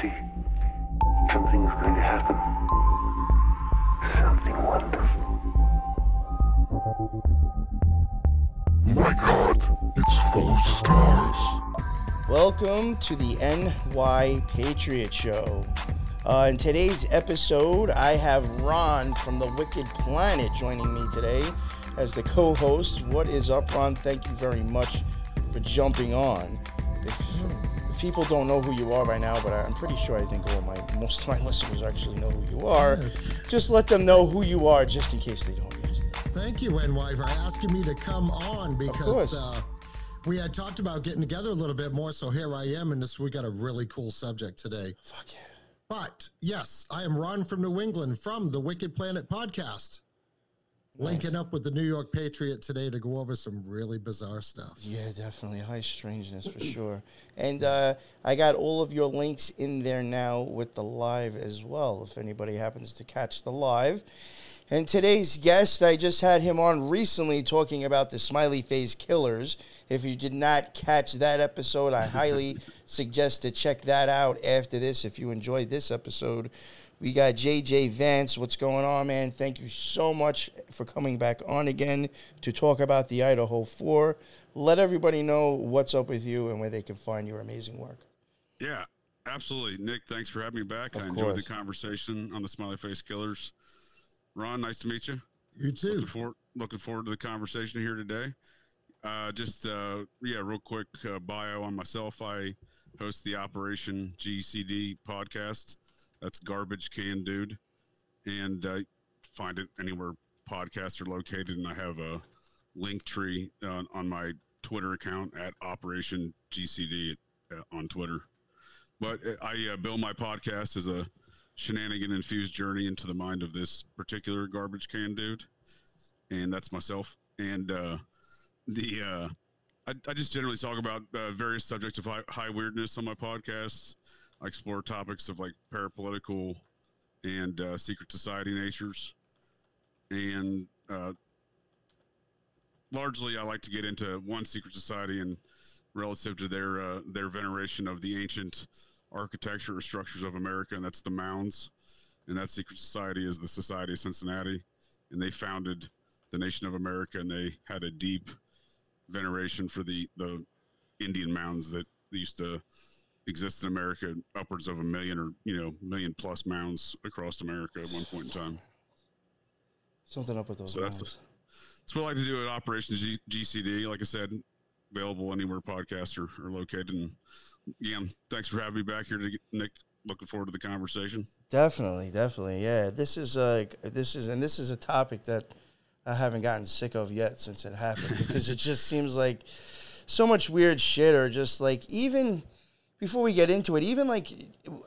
see. Something is going to happen. Something wonderful. My God, it's full of stars. Welcome to the NY Patriot Show. Uh, in today's episode, I have Ron from the Wicked Planet joining me today as the co host. What is up, Ron? Thank you very much for jumping on. People don't know who you are by now, but I'm pretty sure I think all my most of my listeners actually know who you are. Just let them know who you are, just in case they don't. Thank you, NY, for asking me to come on because uh, we had talked about getting together a little bit more. So here I am, and this we got a really cool subject today. Fuck yeah. But yes, I am Ron from New England from the Wicked Planet podcast. Linking up with the New York Patriot today to go over some really bizarre stuff. Yeah, definitely. High strangeness for sure. And uh, I got all of your links in there now with the live as well, if anybody happens to catch the live. And today's guest, I just had him on recently talking about the smiley face killers. If you did not catch that episode, I highly suggest to check that out after this if you enjoyed this episode. We got JJ Vance. What's going on, man? Thank you so much for coming back on again to talk about the Idaho 4. Let everybody know what's up with you and where they can find your amazing work. Yeah, absolutely. Nick, thanks for having me back. Of I enjoyed the conversation on the Smiley Face Killers. Ron, nice to meet you. You too. Looking forward, looking forward to the conversation here today. Uh, just uh, yeah, real quick uh, bio on myself. I host the Operation GCD podcast. That's Garbage Can Dude, and uh, find it anywhere podcasts are located. And I have a link tree on, on my Twitter account at Operation GCD uh, on Twitter. But uh, I uh, bill my podcast as a shenanigan infused journey into the mind of this particular garbage can dude, and that's myself. And uh, the uh, I, I just generally talk about uh, various subjects of high, high weirdness on my podcast. I explore topics of like parapolitical and uh, secret society natures, and uh, largely I like to get into one secret society and relative to their uh, their veneration of the ancient architecture or structures of America, and that's the mounds. And that secret society is the Society of Cincinnati, and they founded the nation of America, and they had a deep veneration for the the Indian mounds that used to exist in America, upwards of a million or you know million plus mounds across America at one point in time. Something up with those So that's- mounds. That's what I like to do at Operation G- GCD. Like I said, available anywhere podcasts are, are located. And again, thanks for having me back here, to, Nick. Looking forward to the conversation. Definitely, definitely. Yeah, this is uh this is and this is a topic that I haven't gotten sick of yet since it happened because it just seems like so much weird shit or just like even before we get into it, even like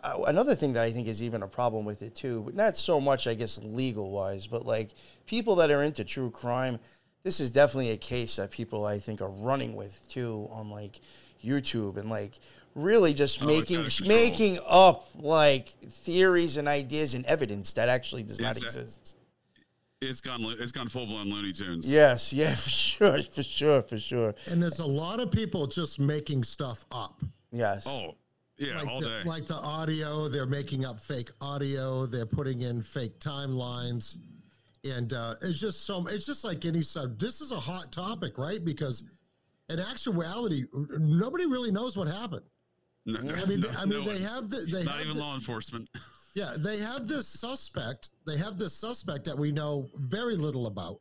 uh, another thing that I think is even a problem with it too, but not so much I guess legal wise, but like people that are into true crime, this is definitely a case that people I think are running with too on like YouTube and like really just Oh, making out of control. making up like theories and ideas and evidence that actually does not a- exist. It's gone. It's gone full blown Looney Tunes. Yes, yeah, for sure, for sure, for sure. And there's a lot of people just making stuff up. Yes. Oh, yeah, like all the, day. like the audio, they're making up fake audio, they're putting in fake timelines. And uh, it's just so it's just like any sub. This is a hot topic, right? Because in actuality, nobody really knows what happened. No, no, I mean, no, I mean, no they one. have the, they not have even the- law enforcement. yeah, they have this suspect. They have this suspect that we know very little about,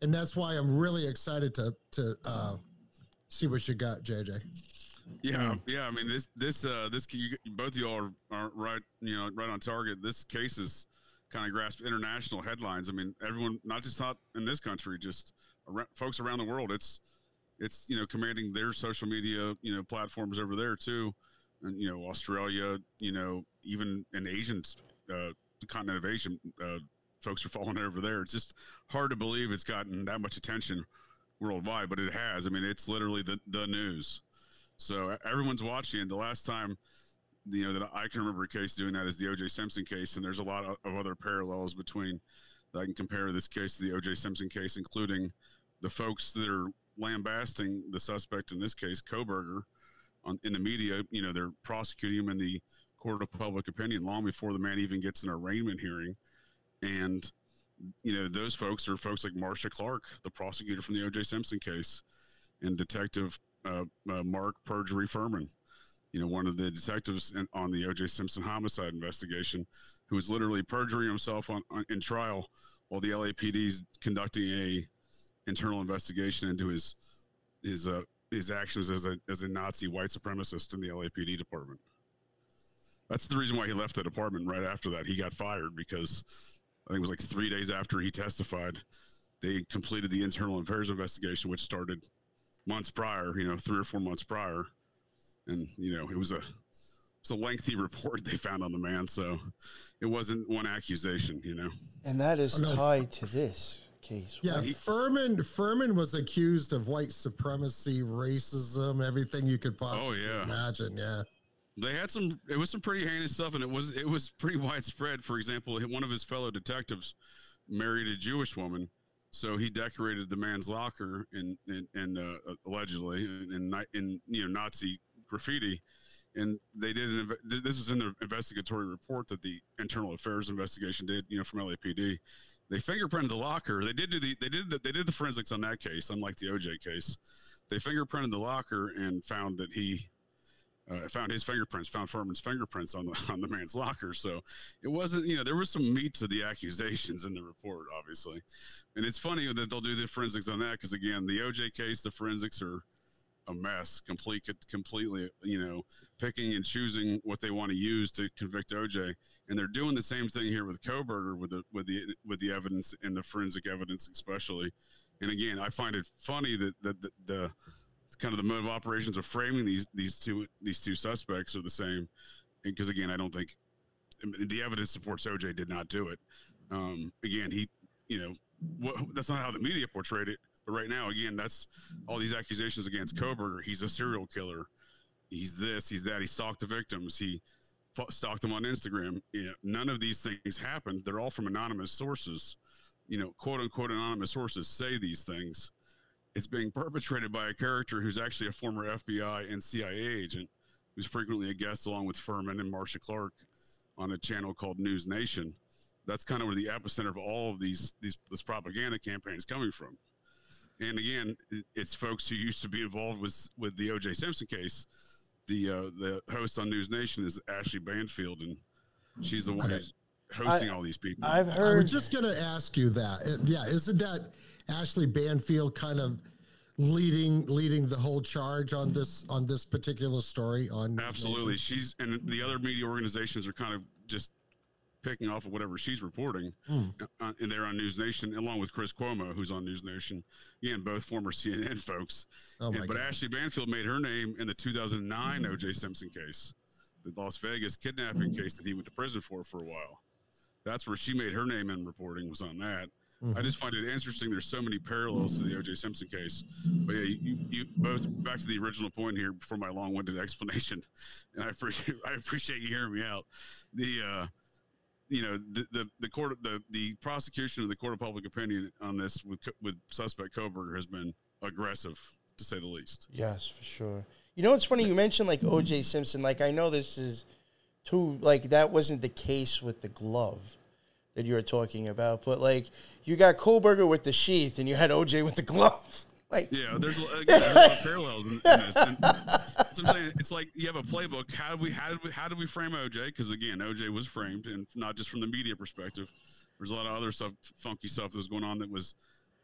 and that's why I'm really excited to to uh, see what you got, JJ. Yeah, yeah. I mean, this this uh this you, both of y'all are, are right. You know, right on target. This case is kind of grasped international headlines. I mean, everyone, not just not in this country, just around, folks around the world. It's it's you know commanding their social media you know platforms over there too, and you know Australia. You know, even in Asian, uh, the continent of Asia, uh, folks are falling over there. It's just hard to believe it's gotten that much attention worldwide, but it has. I mean, it's literally the the news. So everyone's watching it. The last time, you know, that I can remember a case doing that is the O.J. Simpson case, and there's a lot of, other parallels between that I can compare this case to the O.J. Simpson case, including the folks that are lambasting the suspect in this case, Kohberger, on in the media. You know, they're prosecuting him in the court of public opinion long before the man even gets an arraignment hearing. And, you know, those folks are folks like Marcia Clark, the prosecutor from the O.J. Simpson case, and Detective uh, uh, Mark Perjury Fuhrman, you know, one of the detectives in, on the O.J. Simpson homicide investigation, who was literally perjuring himself on, on in trial while the LAPD is conducting a internal investigation into his his uh, his actions as a as a Nazi white supremacist in the LAPD department. That's the reason why he left the department right after that. He got fired because I think it was like three days after he testified, they completed the internal affairs investigation, which started months prior, you know, three or four months prior. And, you know, it was a it's a lengthy report they found on the man, so it wasn't one accusation, you know. And that is Oh, no. tied to this case. Yeah, right? Fuhrman Fuhrman was accused of white supremacy, racism, everything you could oh, possibly Oh, yeah. imagine. Yeah. They had some. It was some pretty heinous stuff, and it was it was pretty widespread. For example, one of his fellow detectives married a Jewish woman, so he decorated the man's locker in in, uh, allegedly in, in in you know Nazi graffiti, and they did an. This was in the investigatory report that the internal affairs investigation did. You know from LAPD. They fingerprinted the locker. They did do the they did the, they did the forensics on that case, unlike the OJ case. They fingerprinted the locker and found that he uh, found his fingerprints, found Fuhrman's fingerprints on the on the man's locker. So it wasn't, you know, there was some meat to the accusations in the report, obviously. And it's funny that they'll do the forensics on that because again, the OJ case, the forensics are a mess, complete, completely, you know, picking and choosing what they want to use to convict OJ, and they're doing the same thing here with Kohberger with the with the with the evidence and the forensic evidence, especially. And again, I find it funny that that the, the kind of the mode of operations of framing these these two these two suspects are the same. Because again i don't think the evidence supports oj did not do it. Um, again he you know what, that's not how the media portrayed it. But right now again that's all these accusations against kohberger. He's a serial killer. He's this he's that. He stalked the victims. He stalked them on instagram. You know none of these things happened. They're all from anonymous sources. You know quote unquote anonymous sources say these things it's being perpetrated by a character who's actually a former FBI and CIA agent who's frequently a guest along with Fuhrman and Marcia Clark on a channel called News Nation. That's kind of where the epicenter of all of these these this propaganda campaign is coming from. And again, it's folks who used to be involved with with the O.J. Simpson case. The uh, the host on News Nation is Ashley Banfield, and she's the one Okay. who's hosting all these people. I've heard. I was just going to ask you that. Yeah, isn't that Ashley Banfield kind of leading leading the whole charge on this on this particular story on Absolutely. Nation? She's and the other media organizations are kind of just picking off of whatever she's reporting, Hmm. uh, and they're on News Nation along with Chris Cuomo, who's on News Nation. Again, both former CNN folks. Oh And- but God. Ashley Banfield made her name in the 2009 O.J. Simpson case, the Las Vegas kidnapping case that he went to prison for for a while. That's where she made her name in reporting was on that. Mm-hmm. I just find it interesting. There's so many parallels to the O.J. Simpson case. But yeah, you, you both back to the original point here before my long-winded explanation, and I appreciate I appreciate you hearing me out. The uh, you know the, the the court the the prosecution of the court of public opinion on this with with suspect Kohberger has been aggressive to say the least. Yes, for sure. You know what's funny? You mentioned like O.J. Simpson. Like I know this is too. Like that wasn't the case with the glove that you were talking about, but like you got Kohberger with the sheath, and you had O.J. with the glove. Like Yeah, there's, again, there's a lot of parallels in, in this. And what I'm saying. It's like you have a playbook. How do we how did we how did we frame OJ? Because again, OJ was framed, and not just from the media perspective. There's a lot of other stuff, funky stuff that was going on that was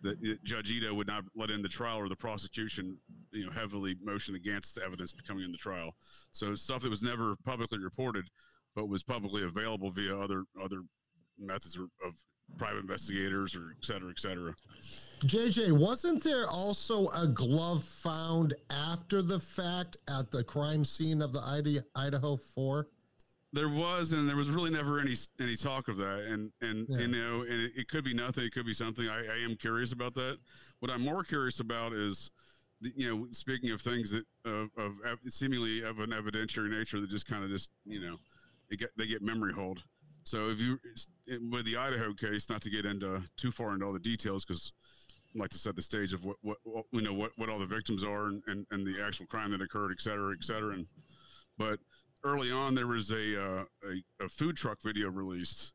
that Judge Ito would not let in the trial, or the prosecution, you know, heavily motioned against the evidence coming in the trial. So stuff that was never publicly reported, but was publicly available via other other methods of, private investigators or et cetera, et cetera. JJ, wasn't there also a glove found after the fact at the crime scene of the Idaho Four? There was, and there was really never any any talk of that, and and Yeah. you know, and it, it could be nothing, it could be something. I, I am curious about that. What I'm more curious about is, the, you know, speaking of things that of, of seemingly of an evidentiary nature that just kind of just you know, they get they get memory hold. So if you with the Idaho case, not to get into too far into all the details, because I'd like to set the stage of what what, what you know what what all the victims are and, and and the actual crime that occurred, et cetera, et cetera, and but early on there was a, uh, a a food truck video released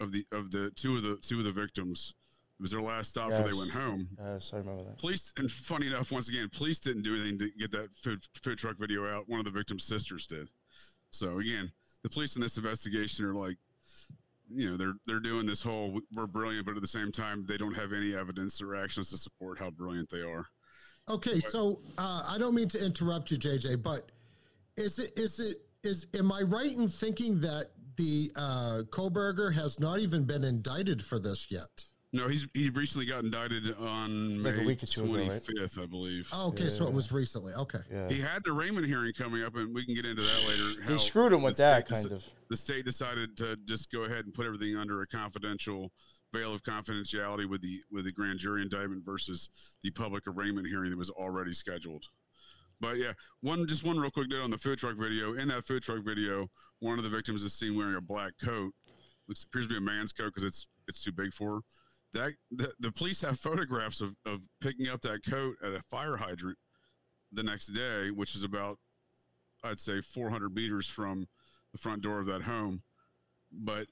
of the of the two of the two of the victims. It was their last stop before they went home. Yes, I remember that. Police and funny enough, once again, police didn't do anything to get that food food truck video out. One of the victims' sisters did. So again, the police in this investigation are like, you know, they're they're doing this whole we're brilliant, but at the same time, they don't have any evidence or actions to support how brilliant they are. Okay, so uh, I don't mean to interrupt you, JJ, but is it is it is am I right in thinking that the uh, Kohberger has not even been indicted for this yet? No, he's he recently got indicted on It's like a May week or two ago, right? fifth, I believe. Oh, okay, so it was recently. Okay, Yeah. He had the arraignment hearing coming up, and we can get into that later. They screwed him the with that state deci- kind of. the state decided to just go ahead and put everything under a confidential veil of confidentiality with the with the grand jury indictment versus the public arraignment hearing that was already scheduled. But yeah, one just one real quick note on the food truck video. In that food truck video, one of the victims is seen wearing a black coat. Looks appears to be a man's coat because it's it's too big for her. That the, the police have photographs of, of picking up that coat at a fire hydrant the next day, which is about I'd say 400 meters from the front door of that home. But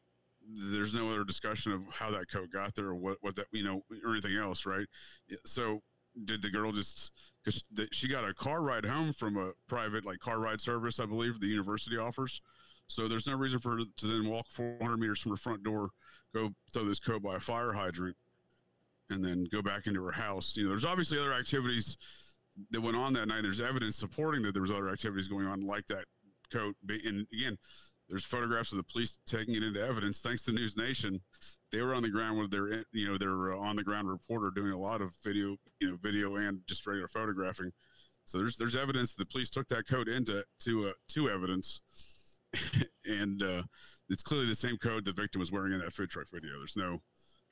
there's no other discussion of how that coat got there or what, what that, you know, or anything else, right? So did the girl just, because she got a car ride home from a private, like car ride service, I believe the university offers. So there's no reason for her to then walk 400 meters from her front door, go throw this coat by a fire hydrant, and then go back into her house. You know, there's obviously other activities that went on that night. There's evidence supporting that there was other activities going on like that coat. And again, there's photographs of the police taking it into evidence. Thanks to News Nation, they were on the ground with their, you know, their uh, on the ground reporter doing a lot of video, you know, video and just regular photographing. So there's there's evidence the police took that coat into to uh, to evidence, and uh, it's clearly the same coat the victim was wearing in that food truck video. There's no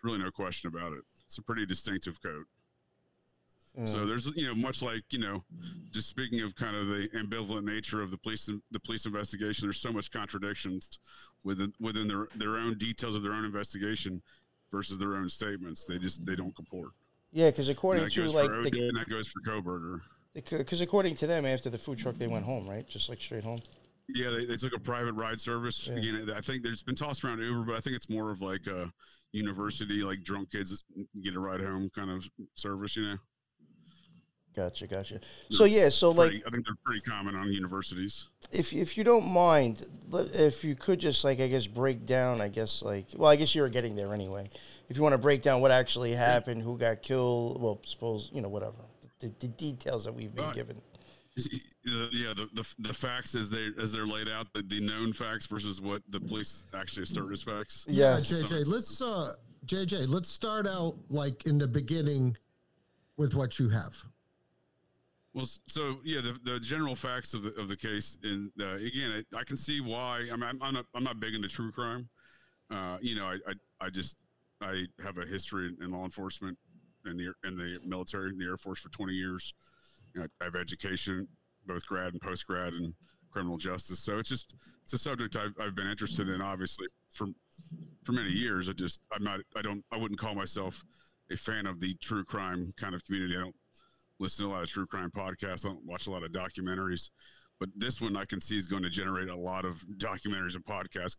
really no question about it. It's a pretty distinctive So mm. there's, you know, much like, you know, just speaking of kind of the ambivalent nature of the police, the police investigation, there's so much contradictions within within their their own details of their own investigation versus their own statements. They just they don't comport. Yeah, because according to like OJ and that goes for Kohberger. because according to them, after the food truck, they went home, right? Just like straight home. Yeah, they, they took a private ride service. Yeah. Again, I think there's been tossed around Uber, but I think it's more of like a university, like drunk kids get a ride home kind of service. You know, Gotcha, gotcha. So yeah, so like I think they're pretty common on universities. if if you don't mind, if you could just like I guess break down, I guess like well, I guess you're getting there anyway. If you want to break down what actually happened, who got killed, well, suppose you know whatever the, the details that we've been Right. given. Yeah, the, the the facts as they as they're laid out, the, the known facts versus what the police actually assert as facts. Yeah. JJ, let's uh, JJ, let's start out like in the beginning with what you have. Well, so yeah, the, the general facts of the of the case, and uh, again, I, I can see why. I mean, I'm, I'm not I'm not big into true crime. Uh, you know, I, I I just I have a history in, in law enforcement and the in the military, in the Air Force for 20 years. You know, I have education, both grad and post grad, and criminal justice. So it's just it's a subject I've, I've been interested in, obviously, for for many years. I just I'm not I don't I wouldn't call myself a fan of the true crime kind of community. I don't listen to a lot of true crime podcasts. I don't watch a lot of documentaries, but this one I can see is going to generate a lot of documentaries and podcasts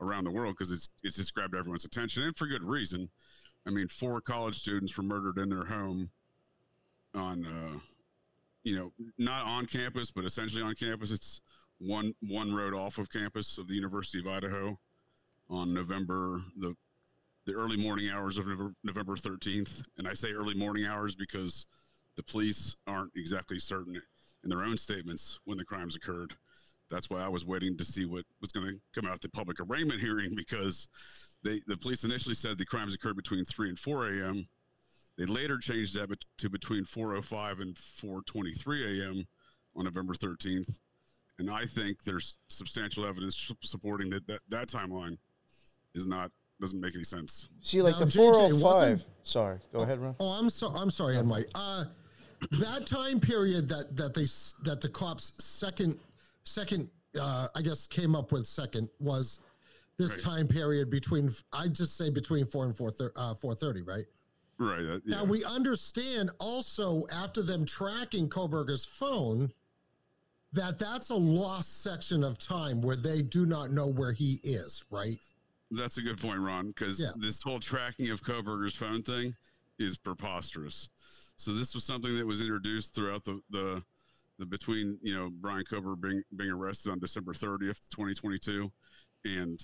around the world because it's it's just grabbed everyone's attention and for good reason. I mean, four college students were murdered in their home on, uh, you know, not on campus, but essentially on campus. It's one one road off of campus of the University of Idaho on November the the early morning hours of November, November 13th. And I say early morning hours because the police aren't exactly certain in their own statements when the crimes occurred. That's why I was waiting to see what was going to come out at the public arraignment hearing because they the police initially said the crimes occurred between 3 and 4 a.m. They later changed that to between 4:05 and 4:23 a.m. on November 13th. And I think there's substantial evidence supporting that that, that timeline is not doesn't make any sense. See, like Now, the JJ, four hundred five. Sorry, go ahead, Ron. Oh, I'm so I'm sorry, Enright. Uh, that time period that that they that the cops second second uh, I guess came up with second was this Right. time period between I just say between four and four thir- uh, four thirty, right? Right. that- yeah. Now we understand also after them tracking Kohberger's phone that that's a lost section of time where they do not know where he is, right? That's a good point, Ron, because Yeah. this whole tracking of Kohberger's phone thing is preposterous. So this was something that was introduced throughout the the, the between you know Brian Kober being being arrested on December 30th, 2022, and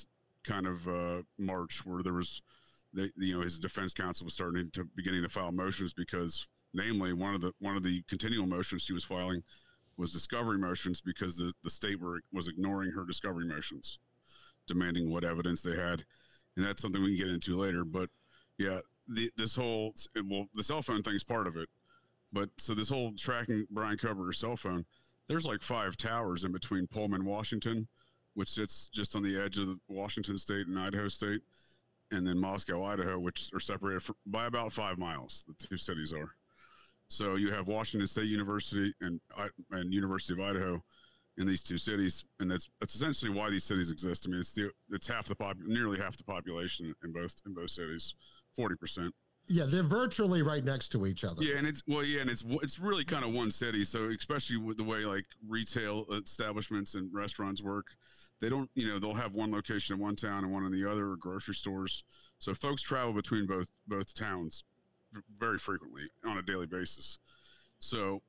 kind of uh, March, where there was, the, you know, his defense counsel was starting to beginning to file motions because, namely, one of the one of the continual motions she was filing was discovery motions because the, the state were, was ignoring her discovery motions, demanding what evidence they had, and that's something we can get into later. But yeah, the, this whole well, the cell phone thing is part of it, but so this whole tracking Brian Kohberger's cell phone, there's like five towers in between Pullman, Washington, which sits just on the edge of Washington State and Idaho State, and then Moscow, Idaho, which are separated for, by about five miles. The two cities are. So you have Washington State University and and University of Idaho in these two cities, and that's that's essentially why these cities exist. I mean, it's the it's half the pop, nearly half the population in both in both cities, forty percent. Yeah, they're virtually right next to each other. Yeah, and it's well, yeah, and it's it's really kind of one city. So especially with the way like retail establishments and restaurants work, they don't, you know, they'll have one location in one town and one in the other, or grocery stores. So folks travel between both both towns very frequently on a daily basis. So,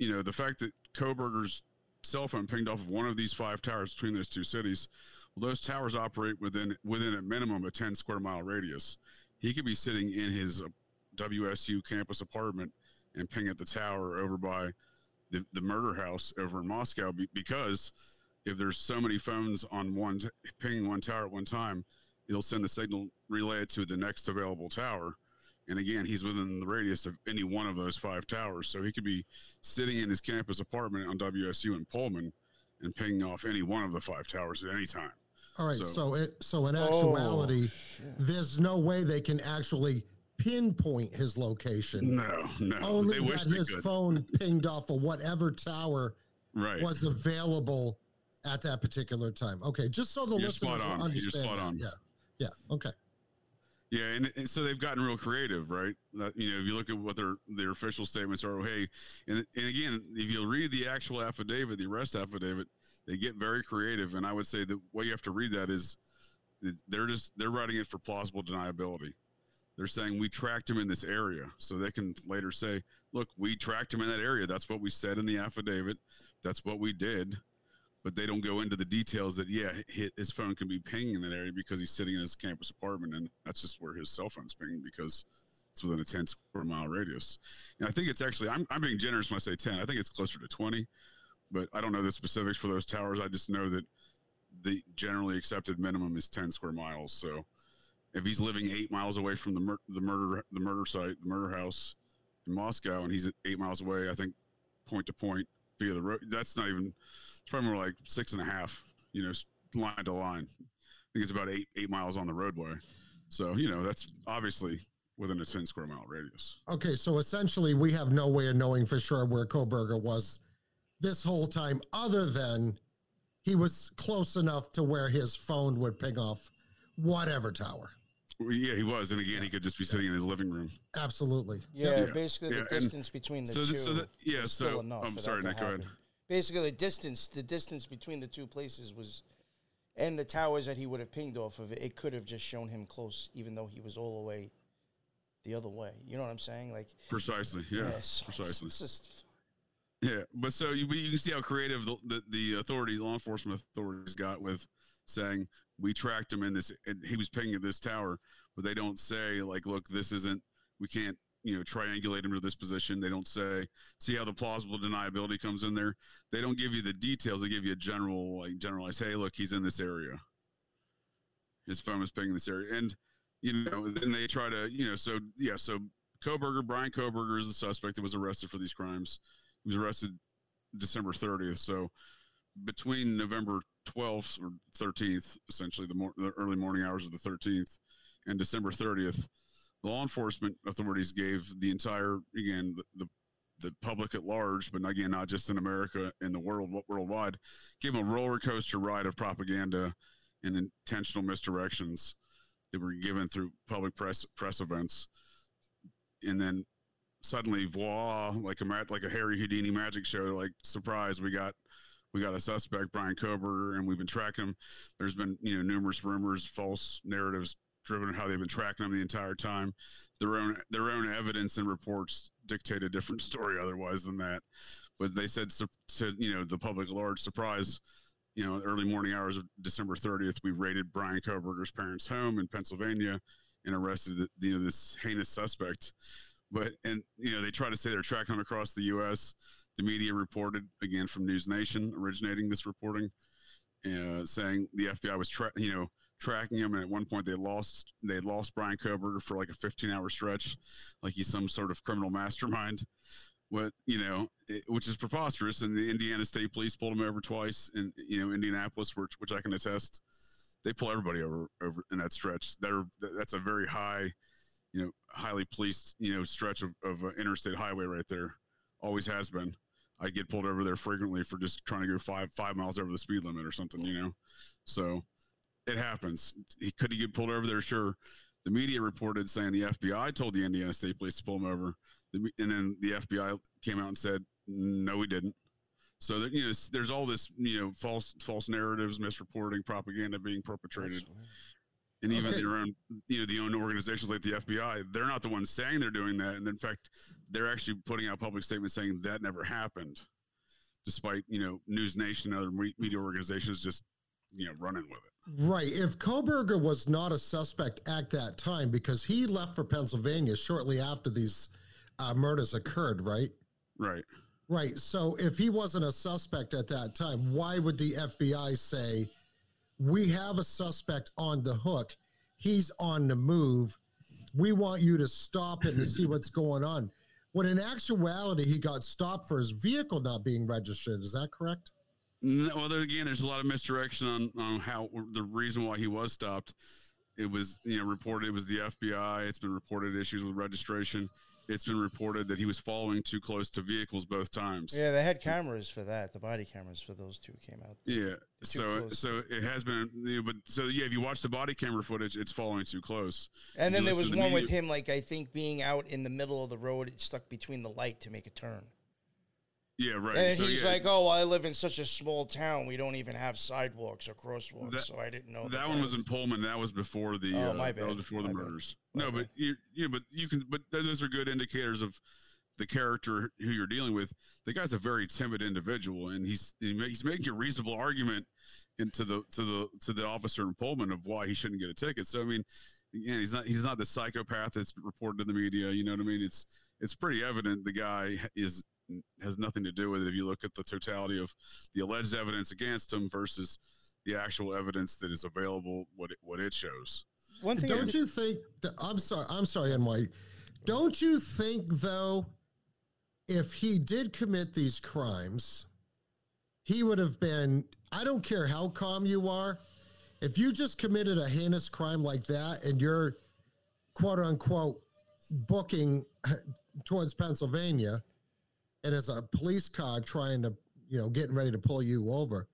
you know, the fact that Kohberger's cell phone pinged off of one of these five towers between those two cities, well, those towers operate within within a minimum a ten square mile radius. He could be sitting in his uh, WSU campus apartment and ping at the tower over by the, the murder house over in Moscow because if there's so many phones on one pinging one tower at one time, it'll send the signal, relay to the next available tower. And again, he's within the radius of any one of those five towers. So he could be sitting in his campus apartment on WSU in Pullman and pinging off any one of the five towers at any time. All right, So- so it so in Oh, actuality, shit. there's no way they can actually pinpoint his location. No, no. Only they wish that his could. phone pinged off of whatever tower right. was available at that particular time. Okay, just so the You're listeners spot on. You're understand. spot on. Yeah, yeah. Okay. Yeah, and, and so they've gotten real creative, right? That, you know, if you look at what their their official statements are, oh, hey, and and again, if you read the actual affidavit, the arrest affidavit, they get very creative, and I would say that what you have to read that is they're just they're writing it for plausible deniability. They're saying we tracked him in this area, so they can later say, look, we tracked him in that area. That's what we said in the affidavit. That's what we did. But they don't go into the details that yeah, his phone can be pinging in that area because he's sitting in his campus apartment, and that's just where his cell phone's pinging because it's within a 10 square mile radius. And I think it's actually I'm I'm being generous when I say 10. I think it's closer to 20, but I don't know the specifics for those towers. I just know that the generally accepted minimum is 10 square miles. So if he's living eight miles away from the mur- the murder the murder site, the murder house in Moscow, and he's eight miles away, I think point to point via the road. That's not even. It's probably more like six and a half. You know, line to line. I think it's about eight eight miles on the roadway. So you know that's obviously within a 10 square mile radius. Okay, so essentially, we have no way of knowing for sure where Kohberger was this whole time, other than he was close enough to where his phone would ping off whatever tower. Well, Yeah, he was, and again, he could just be sitting in his living room. Absolutely. Yeah, Yeah. basically Yeah, the and distance between the so two. th- so that- yeah, was so- still enough I'm sorry, that to Nick, go ahead. Basically, the distance, the distance between the two places was, and the towers that he would have pinged off of it, it could have just shown him close, even though he was all the way, the other way. You know what I'm saying? Like, Precisely. Yeah. yeah, so it's- precisely. It's just Yeah, but so you, you can see how creative the, the the authorities, law enforcement authorities, got with saying we tracked him in this. And he was pinging at this tower, but they don't say like, look, this isn't. We can't, you know, triangulate him to this position. They don't say. See how the plausible deniability comes in there. They don't give you the details. They give you a general, like generalized. Hey, look, he's in this area. His phone was pinging this area, and you know, then they try to, you know, so yeah, so Kohberger, Brian Kohberger is the suspect that was arrested for these crimes. He was arrested December 30th. So between November 12th or 13th, essentially the, mor- the early morning hours of the 13th, and December 30th, law enforcement authorities gave the entire again the, the the public at large, but again not just in America in the world worldwide, gave them a roller coaster ride of propaganda and intentional misdirections that were given through public press press events, and then suddenly voila like a like a harry houdini magic show like surprise we got we got a suspect, Brian Kohberger, and we've been tracking him. There's been you know numerous rumors, false narratives driven how they've been tracking him the entire time. Their own their own evidence and reports dictate a different story otherwise than that. But they said to you know the public at large surprise. You know, early morning hours of December 30th, we raided Brian Kohberger's parents' home in Pennsylvania and arrested the, you know this heinous suspect. But and you know they try to say they're tracking him across the U.S. The media reported again from News Nation, originating this reporting, uh, saying the FBI was tra- you know tracking him, and at one point they lost they lost Brian Kohberger for like a 15 hour stretch, like he's some sort of criminal mastermind. What you know, it, which is preposterous. And the Indiana State Police pulled him over twice, in you know Indianapolis, which which I can attest. They pull everybody over over in that stretch. They're, that's a very high, you know, highly policed, you know, stretch of, of uh, interstate highway right there. Always has been. I get pulled over there frequently for just trying to go five five miles over the speed limit or something, you know. So it happens. He could he get pulled over there? Sure. The media reported saying the FBI told the Indiana State Police to pull him over, and then the FBI came out and said no, we didn't. So that you know, there's all this you know false false narratives, misreporting, propaganda being perpetrated. And even okay. their own, you know, the own organizations like the FBI, they're not the ones saying they're doing that. And in fact, they're actually putting out public statements saying that never happened, despite you know News Nation and other media organizations just you know running with it. Right. If Kohberger was not a suspect at that time because he left for Pennsylvania shortly after these uh, murders occurred, right? Right. Right. So if he wasn't a suspect at that time, why would the FBI say, we have a suspect on the hook? He's on the move. We want you to stop it and see what's going on. When in actuality, he got stopped for his vehicle not being registered. Is that correct? No, well, there, again, there's a lot of misdirection on, on how the reason why he was stopped. It was, you know, reported it was the FBI. It's been reported issues with registration it's been reported that he was following too close to vehicles both times. Yeah, they had cameras for that. The body cameras for those two came out. Yeah, so close. so it has been, you know, but so yeah, if you watch the body camera footage, it's following too close. And then there was one with him, like I think being out in the middle of the road, it stuck between the light to make a turn. Yeah, right. And so, he's yeah. like, "Oh, well, I live in such a small town. We don't even have sidewalks or crosswalks, that, so I didn't know." That, that one was in Pullman. That was before the. Oh, uh, my bad. That was before my the murders. No, but you, you, but you can, but those are good indicators of the character who you're dealing with. The guy's a very timid individual, and he's he's making a reasonable argument into the to the to the officer in Pullman of why he shouldn't get a ticket. So I mean, again, he's not he's not the psychopath that's reported in the media. You know what I mean? It's it's pretty evident the guy is has nothing to do with it if you look at the totality of the alleged evidence against him versus the actual evidence that is available what it, what it shows. One thing don't you think that, i'm sorry i'm sorry NY don't you think though if he did commit these crimes he would have been i don't care how calm you are if you just committed a heinous crime like that and you're quote unquote booking towards pennsylvania and as a police car trying to, you know, getting ready to pull you over,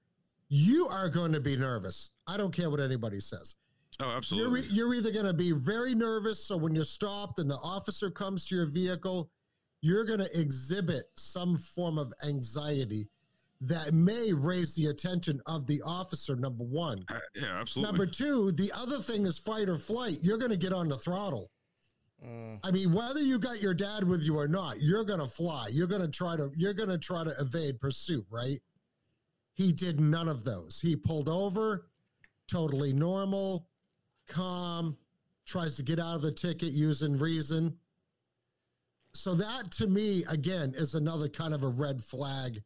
you are going to be nervous. I don't care what anybody says. Oh, absolutely. You're, you're either going to be very nervous. So when you're stopped and the officer comes to your vehicle, you're going to exhibit some form of anxiety that may raise the attention of the officer, number one. Uh, yeah, absolutely. Number two, the other thing is fight or flight. You're going to get on the throttle. Mm. I mean, whether you got your dad with you or not, you're gonna fly. You're gonna try to you're gonna try to evade pursuit, right? He did none of those. He pulled over, totally normal, calm, tries to get out of the ticket using reason. So that to me, again, is another kind of a red flag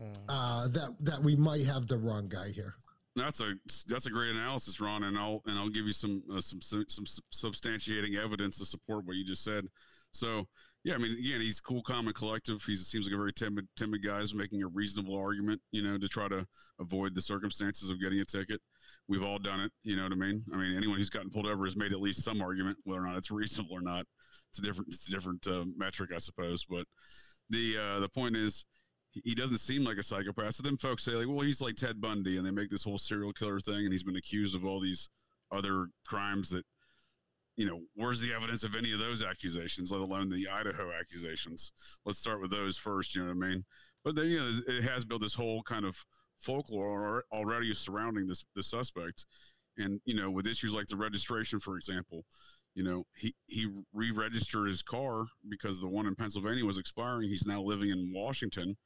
mm. uh, that that we might have the wrong guy here. That's a that's a great analysis, Ron, and I'll and I'll give you some uh, some some substantiating evidence to support what you just said. So yeah, I mean, again, he's cool, calm, and collective. He seems like a very timid timid guy who's making a reasonable argument, you know, to try to avoid the circumstances of getting a ticket. We've all done it, you know what I mean? I mean, anyone who's gotten pulled over has made at least some argument, whether or not it's reasonable or not. It's a different it's a different uh, metric, I suppose. But the uh, the point is he doesn't seem like a psychopath. So then folks say like, well, he's like Ted Bundy, and they make this whole serial killer thing, and he's been accused of all these other crimes that, you know, where's the evidence of any of those accusations, let alone the Idaho accusations? Let's start with those first. You know what I mean? But then, you know, it has built this whole kind of folklore already surrounding this the suspect, and you know with issues like the registration, for example, you know he he re-registered his car because the one in Pennsylvania was expiring. He's now living in Washington.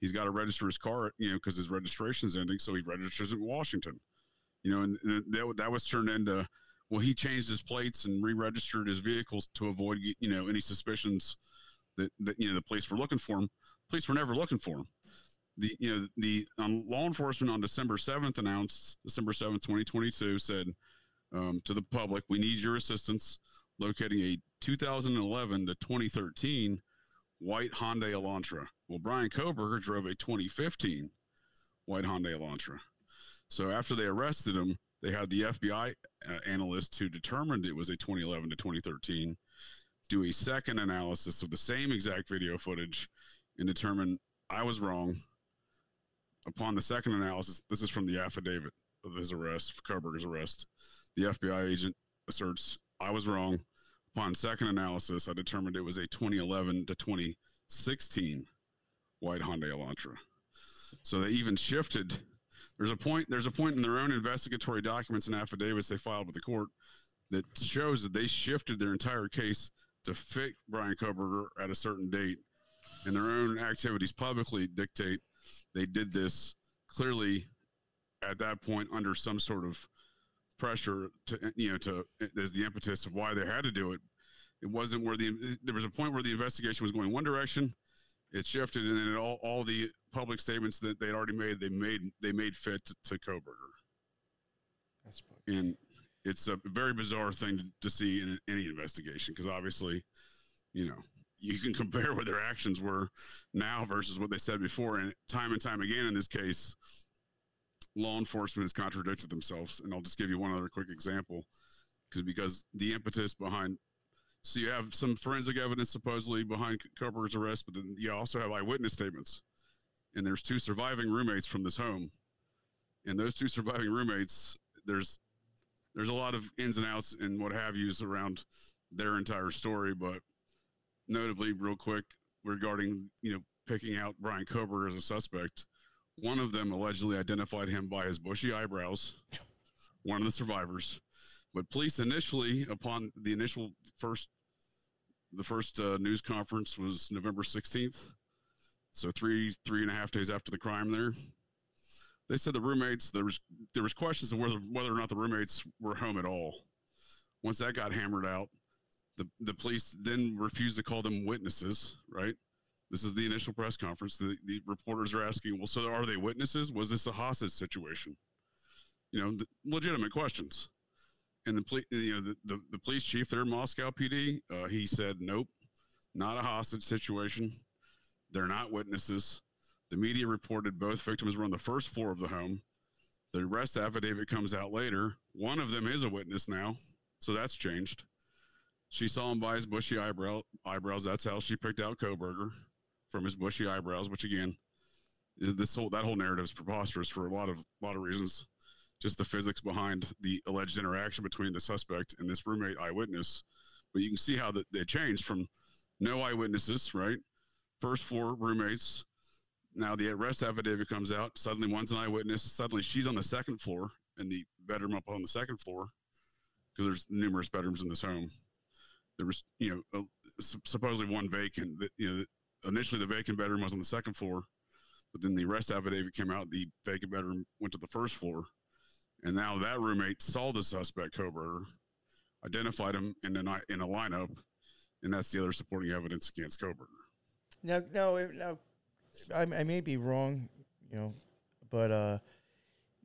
He's got to register his car, you know, because his registration is ending. So he registers in Washington. You know, and, and that that was turned into well, he changed his plates and re-registered his vehicles to avoid you know any suspicions that, that you know the police were looking for him. Police were never looking for him. The you know the um, law enforcement on December seventh announced December seventh, twenty twenty two said um, to the public, we need your assistance locating a 2011 to 2013 white Hyundai Elantra. Well, Brian Kohberger drove a 2015 white Hyundai Elantra. So after they arrested him, they had the FBI uh, analyst who determined it was a 2011 to 2013 do a second analysis of the same exact video footage and determine I was wrong. Upon the second analysis, this is from the affidavit of his arrest, Kohberger's arrest. The FBI agent asserts I was wrong. Upon second analysis, I determined it was a 2011 to 2016 white Hyundai Elantra. So they even shifted. There's a point. There's a point in their own investigatory documents and affidavits they filed with the court that shows that they shifted their entire case to fit Brian Kohberger at a certain date, and their own activities publicly dictate they did this clearly at that point under some sort of pressure to you know to as the impetus of why they had to do it. It wasn't where the there was a point where the investigation was going one direction. It shifted, and then all, all the public statements that they'd already made, they made they made fit to, to Kohberger. That's and it's a very bizarre thing to, to see in any investigation because obviously, you know, you can compare what their actions were now versus what they said before, and time and time again in this case, law enforcement has contradicted themselves. And I'll just give you one other quick example, because because the impetus behind, so you have some forensic evidence supposedly behind Kohberger's arrest, but then you also have eyewitness statements, and there's two surviving roommates from this home, and those two surviving roommates, there's there's a lot of ins and outs and what have yous around their entire story, but notably, real quick, regarding you know picking out Brian Kohberger as a suspect, one of them allegedly identified him by his bushy eyebrows. One of the survivors, but police initially, upon the initial first, the first uh, news conference was November sixteenth, so three three and a half days after the crime there they said the roommates there was there was questions of whether whether or not the roommates were home at all. Once that got hammered out, the the police then refused to call them witnesses. Right. This is the initial press conference. The, the reporters are asking, well, so are they witnesses? Was this a hostage situation? You know, legitimate questions. And the police, you know, the, the, the, police chief there, in Moscow PD, uh, he said, nope, not a hostage situation. They're not witnesses. The media reported both victims were on the first floor of the home. The arrest affidavit comes out later. One of them is a witness now, so that's changed. She saw him by his bushy eyebrow eyebrows. That's how she picked out Kohberger from his bushy eyebrows, which again, this whole that whole narrative is preposterous for a lot of lot of reasons. Just the physics behind the alleged interaction between the suspect and this roommate eyewitness. But you can see how that they changed from no eyewitnesses, right? First floor roommates, now the arrest affidavit comes out. Suddenly, one's an eyewitness. Suddenly, she's on the second floor in the bedroom up on the second floor because there's numerous bedrooms in this home. There was, you know, supposedly one vacant. You know, initially the vacant bedroom was on the second floor, but then the arrest affidavit came out. The vacant bedroom went to the first floor, and now that roommate saw the suspect, Kohberger, identified him in a in a lineup, and that's the other supporting evidence against Kohberger. Now, no, now I, I may be wrong, you know, but uh,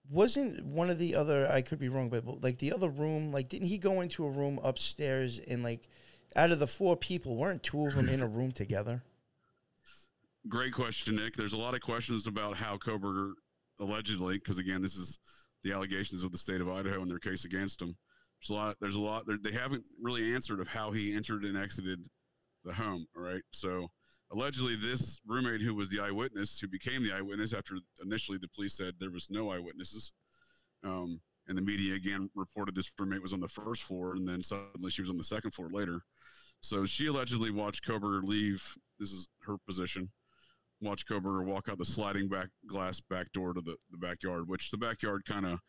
wasn't one of the other? I could be wrong, but like the other room, like didn't he go into a room upstairs and like out of the four people, weren't two of them in a room together? Great question, Nick. There's a lot of questions about how Kohberger allegedly, because again, this is the allegations of the state of Idaho and their case against him. There's a lot. There's a lot. They haven't really answered of how he entered and exited the home. All right, so allegedly this roommate who was the eyewitness who became the eyewitness after initially the police said there was no eyewitnesses um, and the media again reported this roommate was on the first floor and then suddenly she was on the second floor later so she allegedly watched Kohberger leave this is her position watch Kohberger walk out the sliding back glass back door to the, the backyard, which the backyard kind of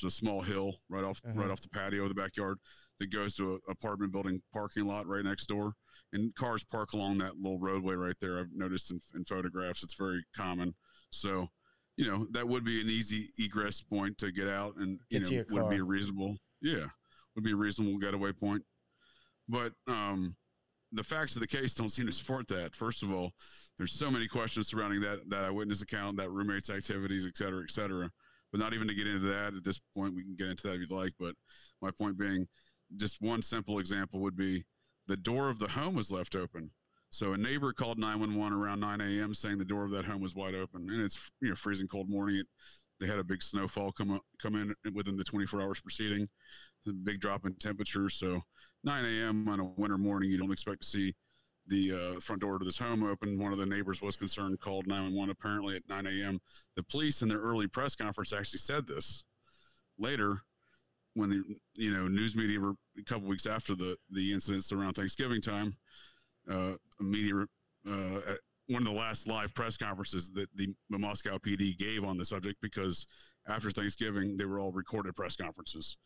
there's a small hill right off Uh-huh. right off the patio of the backyard that goes to an apartment building parking lot right next door, and cars park along that little roadway right there. I've noticed in, in photographs, it's very common. So, you know, that would be an easy egress point to get out, and you Get know, would be a reasonable, yeah, would be a reasonable getaway point. But um, the facts of the case don't seem to support that. First of all, there's so many questions surrounding that that eyewitness account, that roommate's activities, et cetera, et cetera. But not even to get into that at this point. We can get into that if you'd like. But my point being, just one simple example would be the door of the home was left open. So a neighbor called 911 around 9 a.m. saying the door of that home was wide open, and it's you know freezing cold morning. It, they had a big snowfall come up, come in within the 24 hours preceding, a big drop in temperature. So 9 a.m. on a winter morning, you don't expect to see the uh, front door to this home open. One of the neighbors was concerned, called 911 apparently at 9 a.m. The police in their early press conference actually said this. Later, when the you know news media were a couple weeks after the the incidents around Thanksgiving time, uh, media uh, one of the last live press conferences that the Moscow PD gave on the subject because after Thanksgiving they were all recorded press conferences,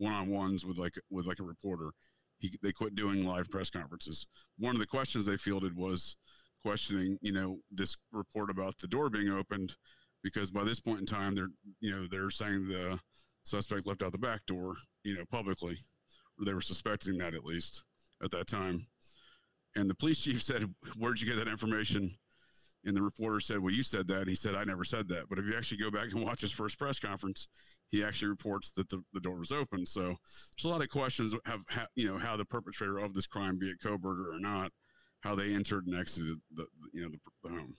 one on ones with like with like a reporter. He, they quit doing live press conferences. One of the questions they fielded was questioning, you know, this report about the door being opened, because by this point in time, they're, you know, they're saying the suspect left out the back door, you know, publicly, or they were suspecting that at least at that time. And the police chief said, "Where'd you get that information?" And the reporter said, "Well, you said that." He said, "I never said that." But if you actually go back and watch his first press conference, he actually reports that the, the door was open. So there's a lot of questions have, ha you know how the perpetrator of this crime, be it Kohberger or not, how they entered and exited the, the you know the, the home.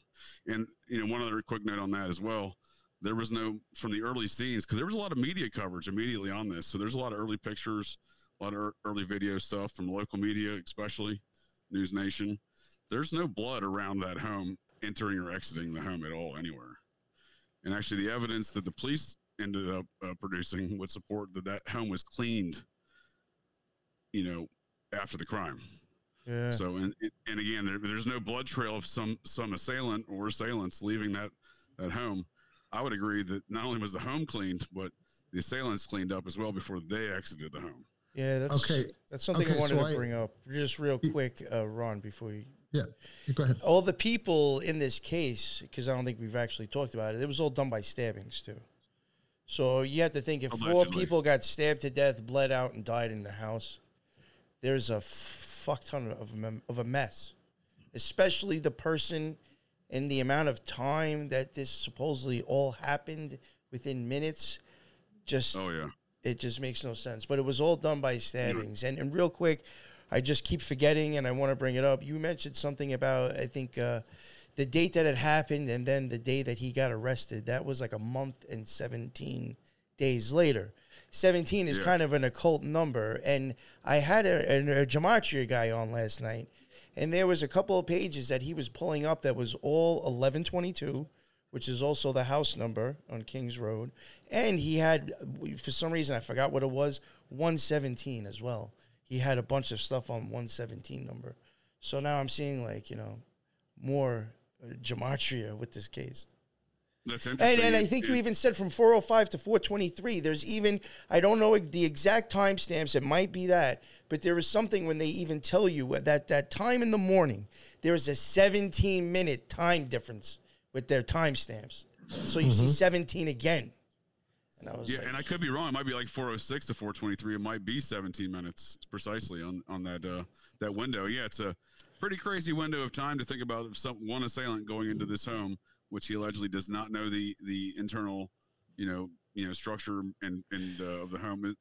And you know one other quick note on that as well. There was no from the early scenes because there was a lot of media coverage immediately on this. So there's a lot of early pictures, a lot of early video stuff from local media, especially News Nation. There's no blood around that home entering or exiting the home at all anywhere. And actually, the evidence that the police ended up uh, producing would support that that home was cleaned, you know, after the crime. Yeah. So, and and again, there, there's no blood trail of some some assailant or assailants leaving that that home. I would agree that not only was the home cleaned, but the assailants cleaned up as well before they exited the home. Yeah, that's Okay. That's something I wanted so to I- bring up just real quick, uh, Ron, before you. Yeah, go ahead. All the people in this case, because I don't think we've actually talked about it, it was all done by stabbings too. So you have to think if four people got stabbed to death, bled out, and died in the house, there's a fuck ton of a, of a mess. Especially the person and the amount of time that this supposedly all happened within minutes. Just Oh yeah, it just makes no sense. But it was all done by stabbings. And, and real quick, I just keep forgetting, and I want to bring it up. You mentioned something about I think uh, the date that it happened, and then the day that he got arrested. That was like a month and seventeen days later. Seventeen is Yeah. kind of an occult number, and I had a, a, a gematria guy on last night, and there was a couple of pages that he was pulling up that was all eleven twenty two which is also the house number on Kings Road. And he had, for some reason, I forgot what it was, 117 as well. He had a bunch of stuff on 117 number. So now I'm seeing, like, you know, more uh, gematria with this case. that's And, interesting. and I It- think you even said from 405 to 423. There's even, I don't know the exact timestamps, it might be that, but there is something when they even tell you that, that time in the morning, there is a 17 minute time difference with their timestamps. So you see 17 again. And I was Yeah, like, and I could be wrong. It might be like 406 to 423. It might be 17 minutes precisely on on that uh, that window. Yeah, it's a pretty crazy window of time to think about some one assailant going into this home, which he allegedly does not know the the internal, you know, you know structure and and uh, of the home. It-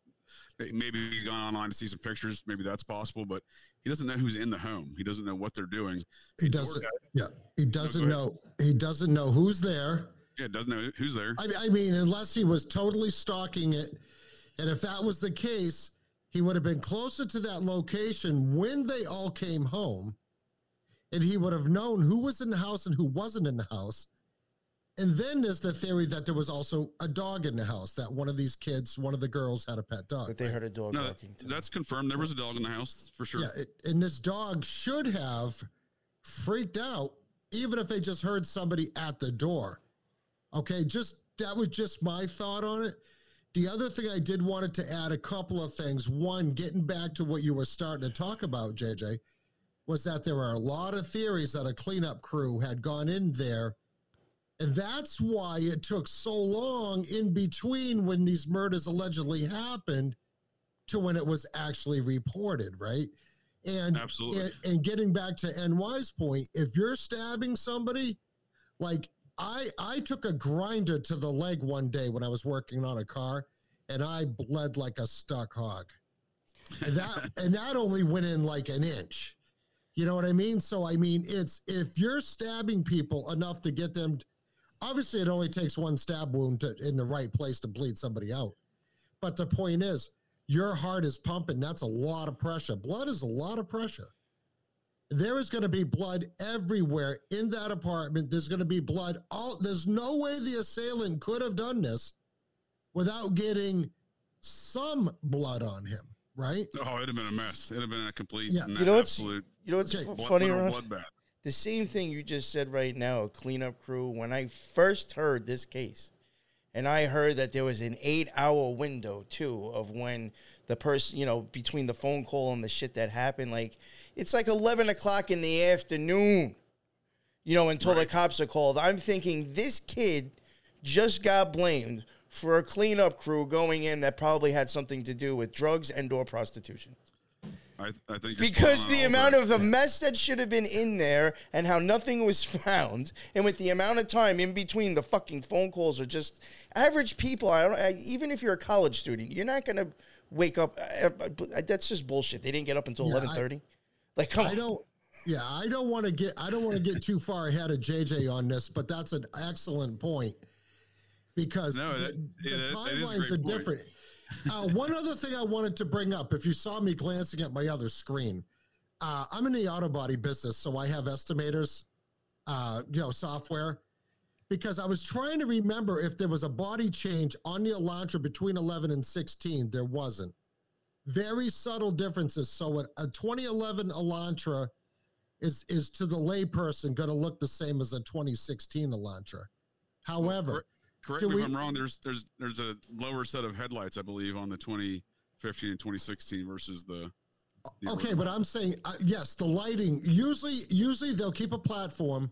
Maybe he's gone online to see some pictures. Maybe that's possible, but he doesn't know who's in the home. He doesn't know what they're doing. He doesn't. Yeah, he doesn't ahead. know. He doesn't know who's there. Yeah, doesn't know who's there. I, I mean, unless he was totally stalking it, and if that was the case, he would have been closer to that location when they all came home, and he would have known who was in the house and who wasn't in the house. And then there's the theory that there was also a dog in the house. That one of these kids, one of the girls, had a pet dog. but they heard a dog No, barking too. that's confirmed. There was a dog in the house for sure. Yeah, it, and this dog should have freaked out even if they just heard somebody at the door. Okay, just that was just my thought on it. The other thing I did wanted to add a couple of things. One, getting back to what you were starting to talk about, JJ, was that there are a lot of theories that a cleanup crew had gone in there. And that's why it took so long in between when these murders allegedly happened to when it was actually reported, right? And Absolutely. and, and getting back to NY's point, if you're stabbing somebody, like I I took a grinder to the leg one day when I was working on a car, and I bled like a stuck hog. And that and that only went in like an inch. You know what I mean? So I mean, it's if you're stabbing people enough to get them. Obviously, it only takes one stab wound to, in the right place to bleed somebody out. But the point is, your heart is pumping. That's a lot of pressure. Blood is a lot of pressure. There is going to be blood everywhere in that apartment. There's going to be blood. All there's no way the assailant could have done this without getting some blood on him, right? Oh, it'd have been a mess. It'd have been a complete, Yeah. You know what's- absolute You know what's Okay. f- blood, funny, bloodbath. The same thing you just said right now, a cleanup crew. When I first heard this case, and I heard that there was an eight-hour window too of when the person, you know, between the phone call and the shit that happened. Like it's like eleven o'clock in the afternoon, you know, until the cops are called. I'm thinking this kid just got blamed for a cleanup crew going in that probably had something to do with drugs and/or prostitution I, I think because the amount of the mess that should have been in there and how nothing was found and with the amount of time in between the fucking phone calls are just average people I don't I, even if you're a college student you're not going to wake up I, I- that's just bullshit they didn't get up until Yeah, I- 11:30 like come I on don't. Yeah, I don't want to get. I don't want to get too far ahead of JJ on this, but that's an excellent point because No, the, that- the yeah, that- that is a timelines great are point. different. Uh, one other thing I wanted to bring up, if you saw me glancing at my other screen, uh, I'm in the auto body business, so I have estimators, uh, you know, software. Because I was trying to remember if there was a body change on the Elantra between 11 and 16. There wasn't very subtle differences. So a, a 2011 Elantra is is to the layperson going to look the same as a 2016 Elantra. However, Correct do me we- if I'm wrong. There's there's there's a lower set of headlights, I believe, on the 2015 and 2016 versus the. the okay, original. but I'm saying uh, yes, the lighting usually usually they'll keep a platform,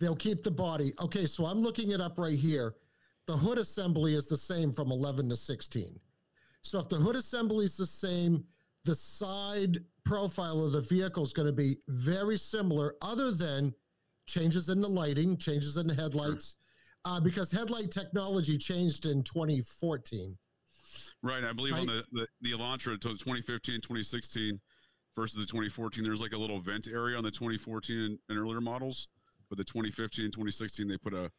they'll keep the body. Okay, so I'm looking it up right here. The hood assembly is the same from 11 to 16. So if the hood assembly is the same, the side profile of the vehicle is going to be very similar, other than changes in the lighting, changes in the headlights, uh, because headlight technology changed in 2014. Right, I believe on the, the the Elantra to 2015 2016 versus the 2014. There's like a little vent area on the 2014 and, and earlier models, but the 2015 and 2016 they put a,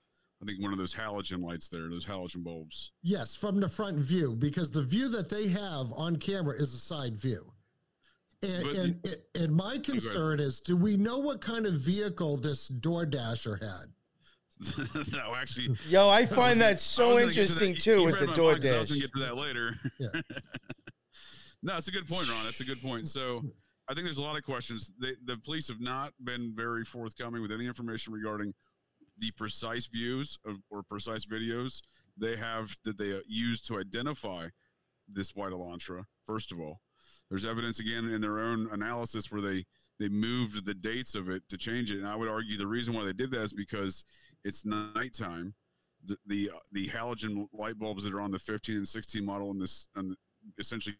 I think one of those halogen lights there, those halogen bulbs. Yes, from the front view, because the view that they have on camera is a side view. And But and, and my concern is, do we know what kind of vehicle this Door Dasher had? no, actually, yo I I was find gonna- that so was gonna get interesting that. too You with read the my mind 'cause I was gonna get to that later. Yeah. no, it's a good point, Ron. That's a good point. So I think there's a lot of questions. They, the police have not been very forthcoming with any information regarding the precise views of, or precise videos they have that they uh, use to identify this white Elantra. First of all, there's evidence again in their own analysis where they they moved the dates of it to change it, and I would argue the reason why they did that is because it's nighttime. The the, uh, the halogen light bulbs that are on the 15 and 16 model in this and essentially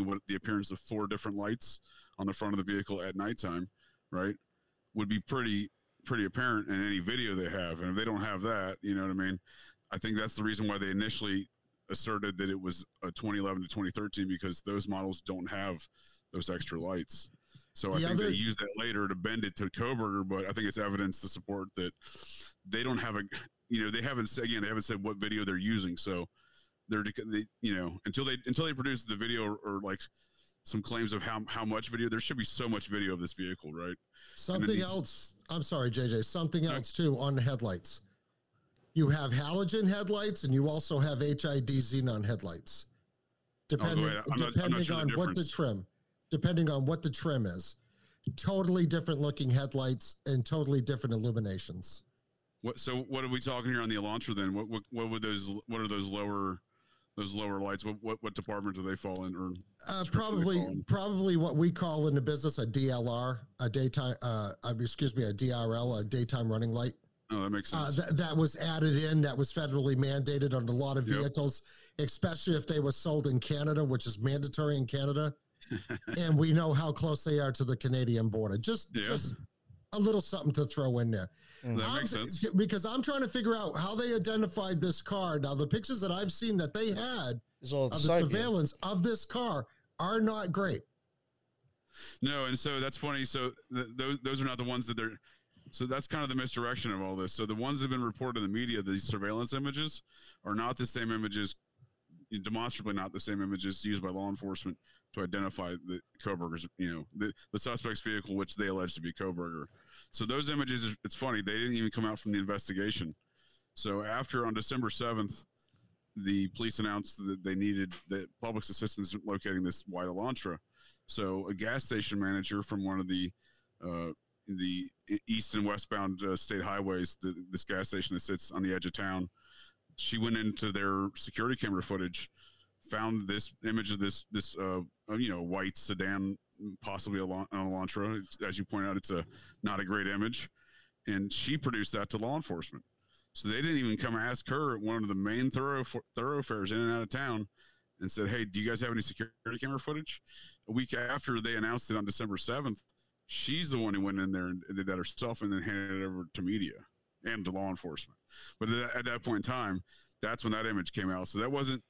what the appearance of four different lights on the front of the vehicle at nighttime, right? Would be pretty pretty apparent in any video they have. And if they don't have that, you know what I mean? I think that's the reason why they initially asserted that it was a 2011 to 2013 because those models don't have those extra lights. So I think other- they used that later to bend it to Kohberger, but I think it's evidence to support that they don't have a, you know, they haven't said again, they haven't said what video they're using. So they're, they, you know, until they until they produce the video or, or like some claims of how how much video, there should be so much video of this vehicle, right? Something these- else. I'm sorry, JJ. Something else too on the headlights. You have halogen headlights, and you also have HID xenon headlights. Oh, depending, ahead. I'm not- I'm not depending sure the on what the trim, depending on what the trim is. totally different looking headlights and totally different illuminations. What? So what are we talking here on the Elantra then? What what, what would those? What are those lower? Those lower lights. What what, what department do they fall in? Or Uh, script do they probably, in? probably what we call in the business a DLR, a daytime, uh, uh, excuse me, a DRL, a daytime running light. Oh, that makes Uh, sense. that, that was added in. That was federally mandated on a lot of Yep. vehicles, especially if they were sold in Canada, which is mandatory in Canada. and we know how close they are to the Canadian border. Just, Yeah. just a little something to throw in there. Mm. that I'm makes sense. because I'm trying to figure out how they identified this car. Now, the pictures that I've seen that they had all of the side view. surveillance of this car are not great. No, and so that's funny. So th- those those are not the ones that they're. So that's kind of the misdirection of all this. So the ones that have been reported in the media, these surveillance images, are not the same images, demonstrably not the same images used by law enforcement to identify the Kohberger's, you know, the, the suspect's vehicle, which they allege to be Kohberger. So those images, it's funny, they didn't even come out from the investigation. So after on December seventh, the police announced that they needed the public's assistance locating this white Elantra. So a gas station manager from one of the uh, the east and westbound uh, state highways, the, this gas station that sits on the edge of town, she went into their security camera footage, found this image of this this uh, uh, you know white sedan, possibly a Lan- an Elantra. As you point out, it's a not a great image, and she produced that to law enforcement. So they didn't even come ask her at one of the main thorough thoroughfares in and out of town and said, Hey, do you guys have any security camera footage? A week after they announced it on December 7th, she's the one who went in there and did that herself and then handed it over to media and to law enforcement. But at that, at that point in time, that's when that image came out. So that wasn't,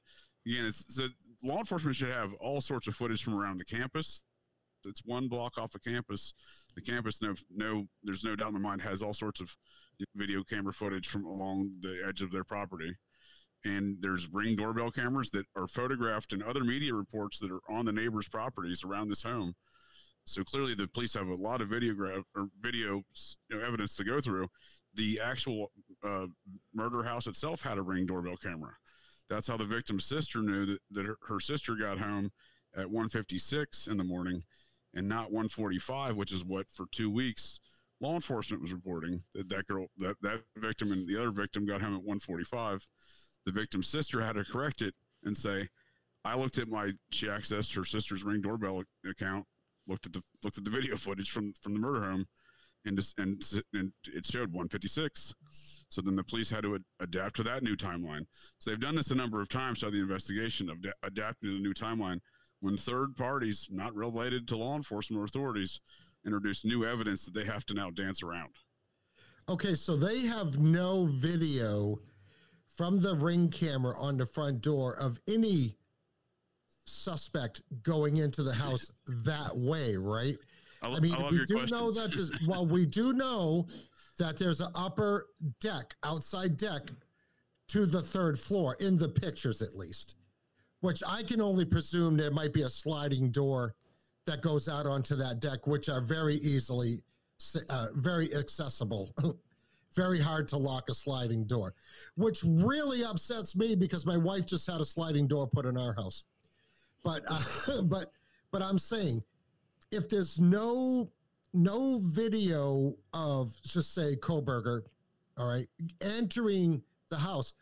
again, it's so law enforcement should have all sorts of footage from around the campus. It's one block off the campus. The campus, no, no, there's no doubt in my mind, has all sorts of video camera footage from along the edge of their property and there's ring doorbell cameras that are photographed in other media reports that are on the neighbors' properties around this home. So clearly, the police have a lot of video gra- or video you know, evidence to go through. The actual uh, murder house itself had a ring doorbell camera. That's how the victim's sister knew that, that her, her sister got home at 1:56 in the morning, and not 1:45, which is what for two weeks law enforcement was reporting that that girl, that that victim, and the other victim got home at 1:45 the victim's sister had to correct it and say, I looked at my she accessed her sister's ring doorbell account, looked at the looked at the video footage from from the murder home, and just and, and it showed 156. So then the police had to ad- adapt to that new timeline. So they've done this a number of times throughout the investigation of da- adapting to the new timeline. When third parties, not related to law enforcement or authorities, introduce new evidence that they have to now dance around. Okay, so they have no video from the ring camera on the front door of any suspect going into the house that way, right? I, I mean, I we do questions. know that. This, well, we do know that there's an upper deck, outside deck, to the third floor in the pictures, at least. Which I can only presume there might be a sliding door that goes out onto that deck, which are very easily, uh, very accessible. very hard to lock a sliding door, which really upsets me because my wife just had a sliding door put in our house. But uh, but but I'm saying if there's no no video of just say Kohberger, all right, entering the house,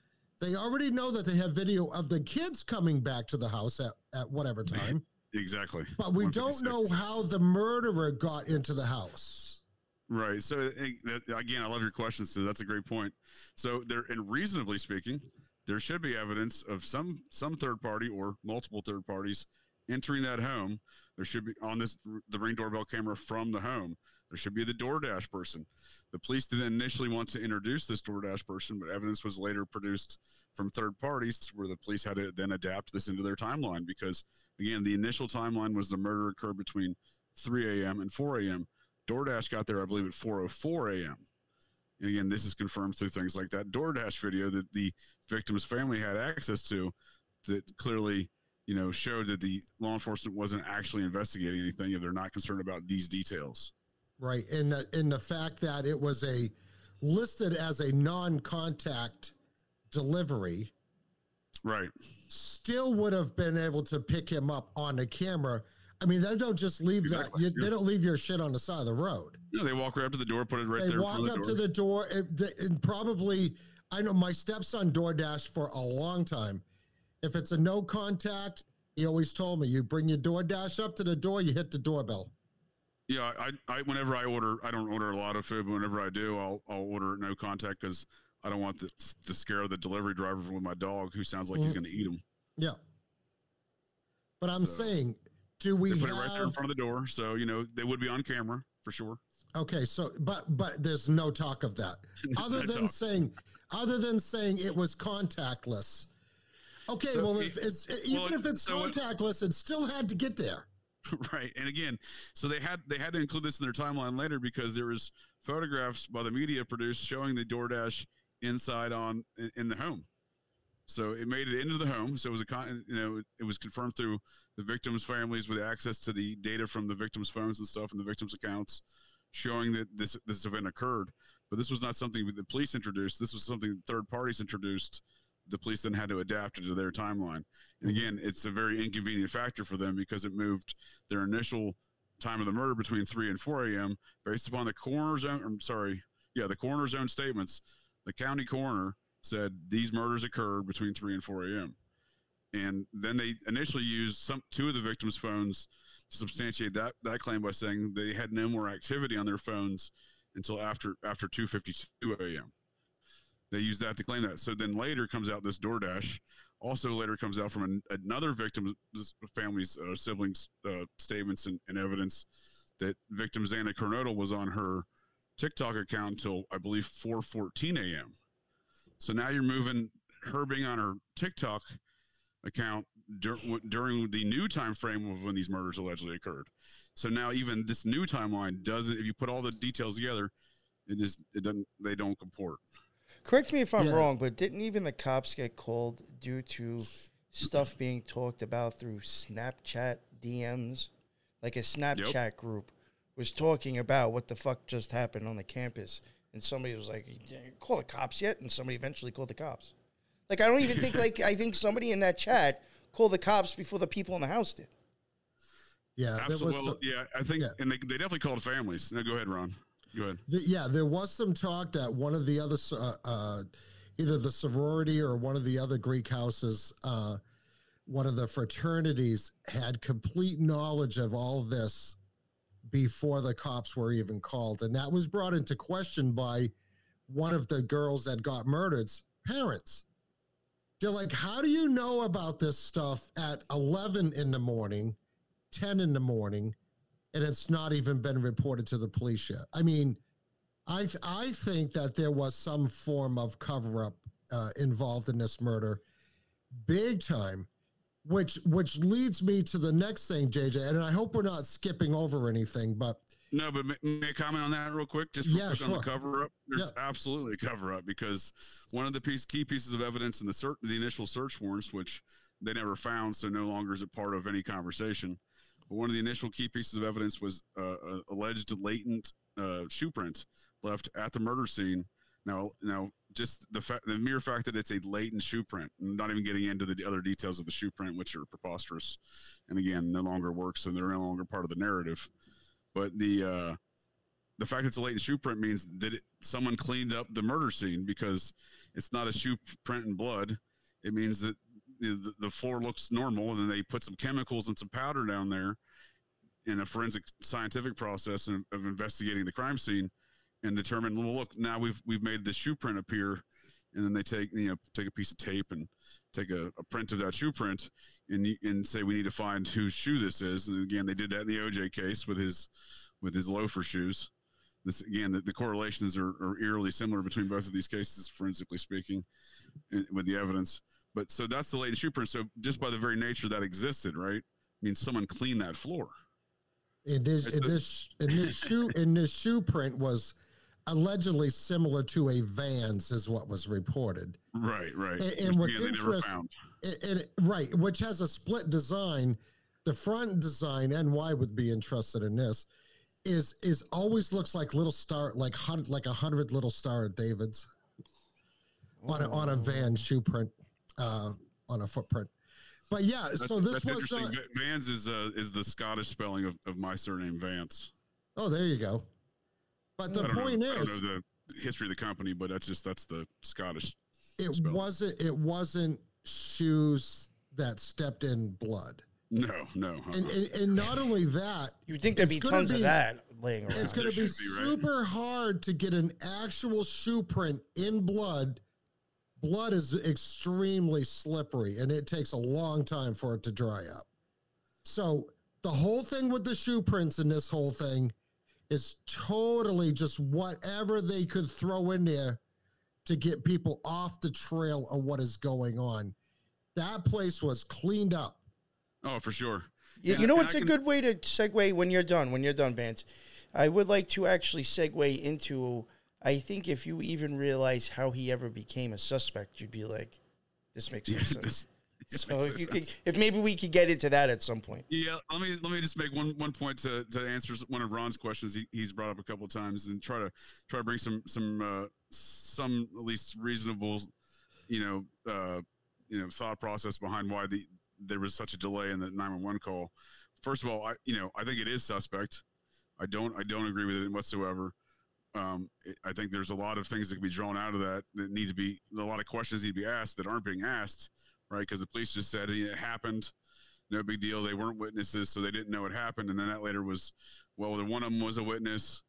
they already know that they have video of the kids coming back to the house at, at whatever time. exactly. But we don't know how the murderer got into the house. Right. So eh, again, I love your question. So that's a great point. So there, and reasonably speaking, there should be evidence of some some third party or multiple third parties entering that home. There should be on this the ring doorbell camera from the home. There should be the DoorDash person. The police didn't initially want to introduce this DoorDash person, but evidence was later produced from third parties where the police had to then adapt this into their timeline because again, the initial timeline was the murder occurred between 3 a.m. and 4 a.m. DoorDash got there, I believe, at 4:04 a.m. And again, this is confirmed through things like that DoorDash video that the victim's family had access to, that clearly, you know, showed that the law enforcement wasn't actually investigating anything if they're not concerned about these details. Right. And the, and the fact that it was a listed as a non-contact delivery Right. still would have been able to pick him up on the camera. I mean, they don't just leave Exactly, that. You, yeah. They don't leave your shit on the side of the road. No, they walk right up to the door, put it right they there They walk up the to the door and, and probably. I know my stepson DoorDash for a long time. If it's a no contact, he always told me, "You bring your DoorDash up to the door, you hit the doorbell." Yeah, I, I whenever I order, I don't order a lot of food, but whenever I do, I'll I'll order no contact because I don't want the the scare of the delivery driver with my dog who sounds like he's Mhm. going to eat him. Yeah. But I'm So, saying, do we put have? it right there in front of the door, so you know they would be on camera for sure. Okay, so but but there's no talk of that. Other than talk. saying other than saying it was contactless. Okay, So well if it's even well, if it's so it- contactless, it still had to get there. right and again so they had they had to include this in their timeline later because there was photographs by the media produced showing the DoorDash inside on in, in the home so it made it into the home so it was a con you know it, it was confirmed through the victims families with access to the data from the victims phones and stuff and the victims accounts showing that this this event occurred but this was not something the police introduced this was something third parties introduced the police then had to adapt it to their timeline and mm-hmm. again it's a very inconvenient factor for them because it moved their initial time of the murder between 3 and 4 a.m. based upon the coroner's own, I'm sorry, yeah, the coroner's own statements. The county coroner said these murders occurred between 3 and 4 a.m. And then they initially used some two of the victims' phones to substantiate that that claim by saying they had no more activity on their phones until after after 2:52 a.m. They use that to claim that. So then later comes out this DoorDash. Also later comes out from an, another victim's family's uh, siblings' uh, statements and, and evidence that victim Xana Kernodle was on her TikTok account until I believe 4:14 a.m. So now you're moving her being on her TikTok account dur- during the new time frame of when these murders allegedly occurred. So now even this new timeline doesn't. If you put all the details together, it just it doesn't. They don't comport. Correct me if I'm Yeah. wrong, but didn't even the cops get called due to stuff being talked about through Snapchat DMs? Like a Snapchat group was talking about what the fuck just happened on the campus. And somebody was like, call the cops yet? And somebody eventually called the cops. Like, I don't even think, like, I think somebody in that chat called the cops before the people in the house did. Yeah, there was yeah, I think, yeah. and they, they definitely called families. Now go ahead, Ron. Go ahead. The, yeah, there was some talk that one of the other, uh, uh, either the sorority or one of the other Greek houses, uh, one of the fraternities had complete knowledge of all this before the cops were even called. And that was brought into question by one of the girls that got murdered's parents. They're like, how do you know about this stuff at 11 in the morning, 10 in the morning? And it's not even been reported to the police yet. I mean, I th- I think that there was some form of cover up uh, involved in this murder, big time. Which which leads me to the next thing, JJ, and I hope we're not skipping over anything, but No, but may, may I comment on that real quick? Just Yeah, real quick on the cover up. There's absolutely a cover up because one of the piece, key pieces of evidence in the cert, the initial search warrants, which they never found, so no longer is it part of any conversation. One of the initial key pieces of evidence was uh, a alleged latent uh, shoe print left at the murder scene. Now, now, just the the mere fact that it's a latent shoe print, not even getting into the other details of the shoe print, which are preposterous, and again, no longer works, and they're no longer part of the narrative. But the uh, the fact it's a latent shoe print means that it, someone cleaned up the murder scene because it's not a shoe print in blood. It means that the, the floor looks normal, and then they put some chemicals and some powder down there in a forensic scientific process of, of investigating the crime scene and determine, well, look, now we've we've made the shoe print appear, and then they take you know take a piece of tape and take a, a print of that shoe print and and say we need to find whose shoe this is. And again, they did that in the OJ case with his with his loafer shoes. This again, the, the correlations are, are eerily similar between both of these cases, forensically speaking, eh, with the evidence. But so that's the latest shoe print. So just by the very nature that existed, right, I mean, someone cleaned that floor. in this It's in this in this shoe in this shoe print was allegedly similar to a Vans, is what was reported. Right, right. And- and Which, what's again, they never interest- found. It, it, right, which has a split design. The front design, NY would be interested in this, is is always looks like little star, like hun, like a hundred little star Davids on a, on a oh. van shoe print, uh, on a footprint. But yeah, That's, so this that's was interesting. not. Vans is uh, is the Scottish spelling of, of my surname Vance. Oh, there you go. But the point know, I is, don't know the history of the company, but that's just that's the Scottish. it spell. wasn't. It wasn't shoes that stepped in blood. No, no. uh-uh. And, and, and not only that, You'd think there'd be gonna tons of be- that laying around. it's going to There be should be, right? super hard to get an actual shoe print in blood. Blood is extremely slippery and it takes a long time for it to dry up. So, the whole thing with the shoe prints in this whole thing is totally just whatever they could throw in there to get people off the trail of what is going on. That place was cleaned up. Oh, for sure. You, Yeah, you know and what's I a can- good way to segue when you're done? When you're done, Vance, I would like to actually segue into. I think if you even realize how he ever became a suspect, you'd be like, "This makes no Yeah, sense." this- So if could, if maybe we could get into that at some point. Yeah, let me let me just make one one point to to answer one of Ron's questions. He, he's brought up a couple of times and try to try to bring some some uh, some at least reasonable, you know, uh, you know, thought process behind why the there was such a delay in the nine one one call. First of all, I you know I think it is suspect. I don't I don't agree with it whatsoever. Um, I think there's a lot of things that can be drawn out of that that need to be a lot of questions need to be asked that aren't being asked, right? Because the police just said it happened no big deal. They weren't witnesses, so they didn't know it happened. And then that later was, well, one of them was a witness,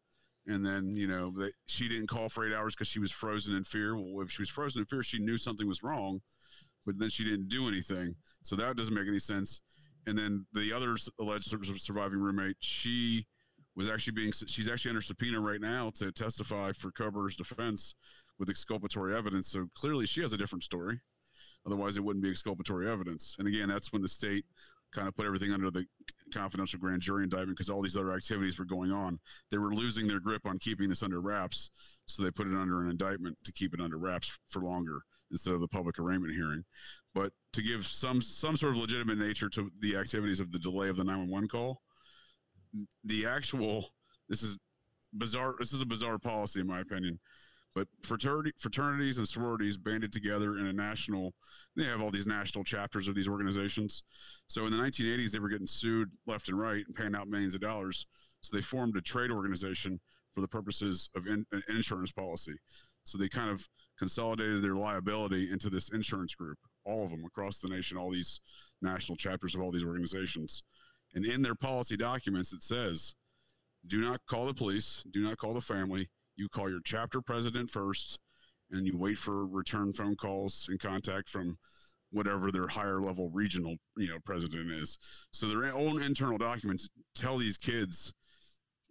and then you know they, she didn't call for eight hours because she was frozen in fear. Well, if she was frozen in fear, she knew something was wrong, but then she didn't do anything. So that doesn't make any sense. And then the other alleged surviving roommate, she was actually being she's actually under subpoena right now to testify for Cobur's defense with exculpatory evidence. So clearly, she has a different story. Otherwise, it wouldn't be exculpatory evidence. And again, that's when the state kind of put everything under the confidential grand jury indictment because all these other activities were going on. They were losing their grip on keeping this under wraps, so they put it under an indictment to keep it under wraps for longer instead of the public arraignment hearing. But to give some some sort of legitimate nature to the activities of the delay of the 911 call, the actual this is bizarre. This is a bizarre policy in my opinion. But fraternity, fraternities and sororities banded together in a national. They have all these national chapters of these organizations. So in the 1980s, they were getting sued left and right and paying out millions of dollars. So they formed a trade organization for the purposes of in, an insurance policy. So they kind of consolidated their liability into this insurance group, all of them across the nation, all these national chapters of all these organizations. And in their policy documents, it says, do not call the police, do not call the family, you call your chapter president first and you wait for return phone calls and contact from whatever their higher level regional you know president is. So their own internal documents tell these kids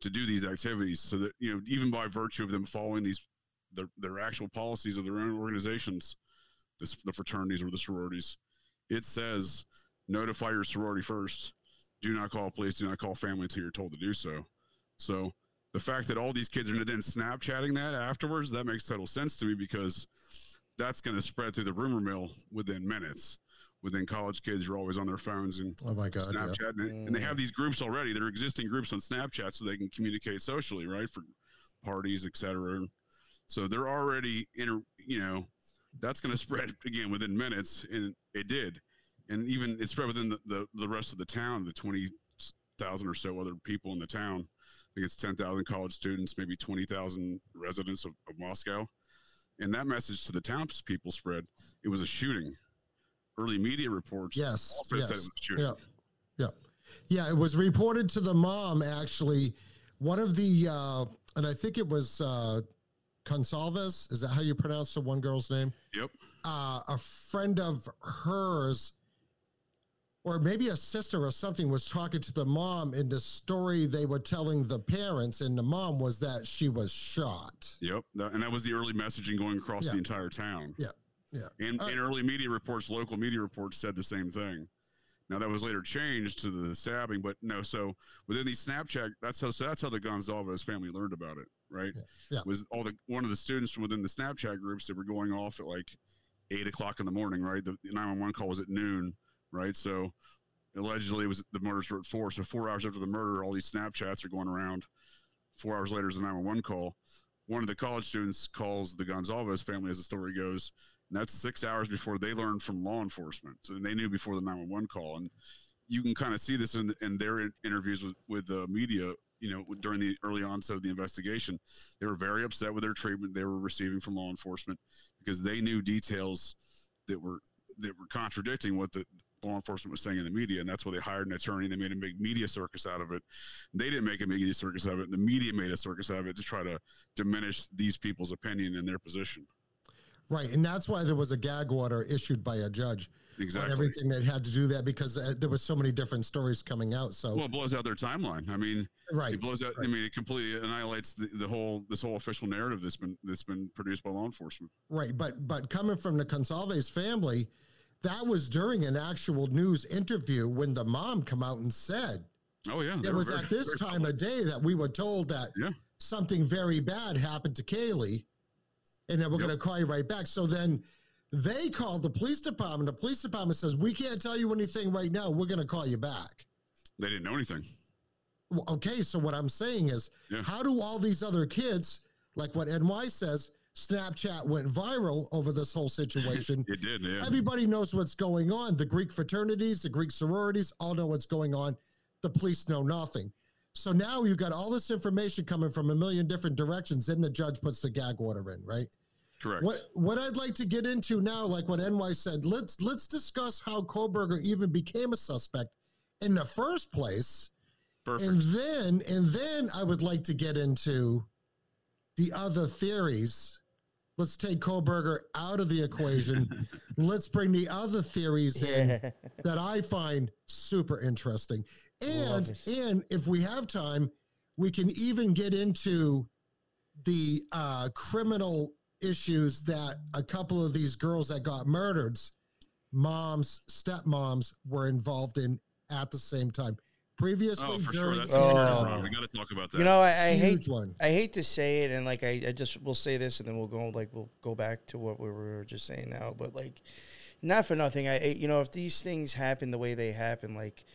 to do these activities so that you know even by virtue of them following these their, their actual policies of their own organizations this, the fraternities or the sororities it says notify your sorority first do not call police do not call family until you're told to do so so the fact that all these kids are then Snapchatting that afterwards, that makes total sense to me because that's going to spread through the rumor mill within minutes. Within college kids, you're always on their phones and Oh my God. Yeah. Snapchat, and, and they have these groups already. They're existing groups on Snapchat, so they can communicate socially, right, for parties, etc. So they're already in. You know, that's going to spread again within minutes, and it did, and even it spread within the, the, the rest of the town, the twenty thousand or so other people in the town. I think it's 10,000 college students, maybe 20,000 residents of, of Moscow. And that message to the townspeople spread. It was a shooting. Early media reports Yes. also yes. said it was a shooting. Yeah. Yeah. Yeah. It was reported to the mom, actually. One of the, uh, and I think it was uh, Goncalves. Is that how you pronounce the one girl's name? Yep. Uh, a friend of hers, or maybe a sister or something, was talking to the mom, and the story they were telling the parents and the mom was that she was shot. Yep. And that was the early messaging going across Yeah. the entire town. Yeah. Yeah. And, Uh, and early media reports, local media reports said the same thing. Now that was later changed to the stabbing, but no. So within these Snapchat, that's how so that's how the Gonzalez family learned about it, right? Yeah, yeah. Was all the one of the students from within the Snapchat groups that were going off at like eight o'clock in the morning, right? The nine one one call was at noon, right? So allegedly it was the murders were at four. So four hours after the murder, all these Snapchats are going around. Four hours later is one one call. One of the college students calls the Gonzalez family, as the story goes, And that's six hours before they learned from law enforcement. So they knew before the 911 call. And you can kind of see this in, in their interviews with, with the media, you know, during the early onset of the investigation. They were very upset with their treatment they were receiving from law enforcement because they knew details that were that were contradicting what the law enforcement was saying in the media, and that's why they hired an attorney. They made a big media circus out of it. They didn't make a media circus out of it. The media made a circus out of it to try to diminish these people's opinion and their position. Right, and that's why there was a gag order issued by a judge Exactly. on everything that had to do that because uh, there was so many different stories coming out. So Well, it blows out their timeline. I mean, right, it blows out. I mean, it completely annihilates the, the whole this whole official narrative that's been that's been produced by law enforcement. right, but but coming from the Goncalves family, that was during an actual news interview when the mom come out and said Oh yeah, it was very- at this time of day that we were told that Yeah. something very bad happened to Kaylee, and then we're Yep. going to call you right back. So then they called the police department. The police department says we can't tell you anything right now. We're going to call you back. They didn't know anything. Well, okay, so what I'm saying is, Yeah. how do all these other kids, like what NY says, Snapchat went viral over this whole situation? It did. Yeah. Everybody knows what's going on. The Greek fraternities, the Greek sororities all know what's going on. The police know nothing. So now you've got all this information coming from a million different directions. Then the judge puts the gag order in, right? Correct. What what I'd like to get into now, like what NY said, let's let's discuss how Kohberger even became a suspect in the first place. Perfect. And then and then I would like to get into the other theories. Let's take Kohberger out of the equation. Let's bring the other theories in that I find super interesting. And and if we have time, we can even get into the uh, criminal issues that a couple of these girls that got murdered, moms, stepmoms, were involved in at the same time. Previously, oh, for sure. That's Oh. a and huge one. We got to talk about that. You know, I, I hate one. I hate to say it, and like I, I just will say this, and then we'll go like we'll go back to what we were just saying now. But like, not for nothing. I you know if these things happen the way they happen, like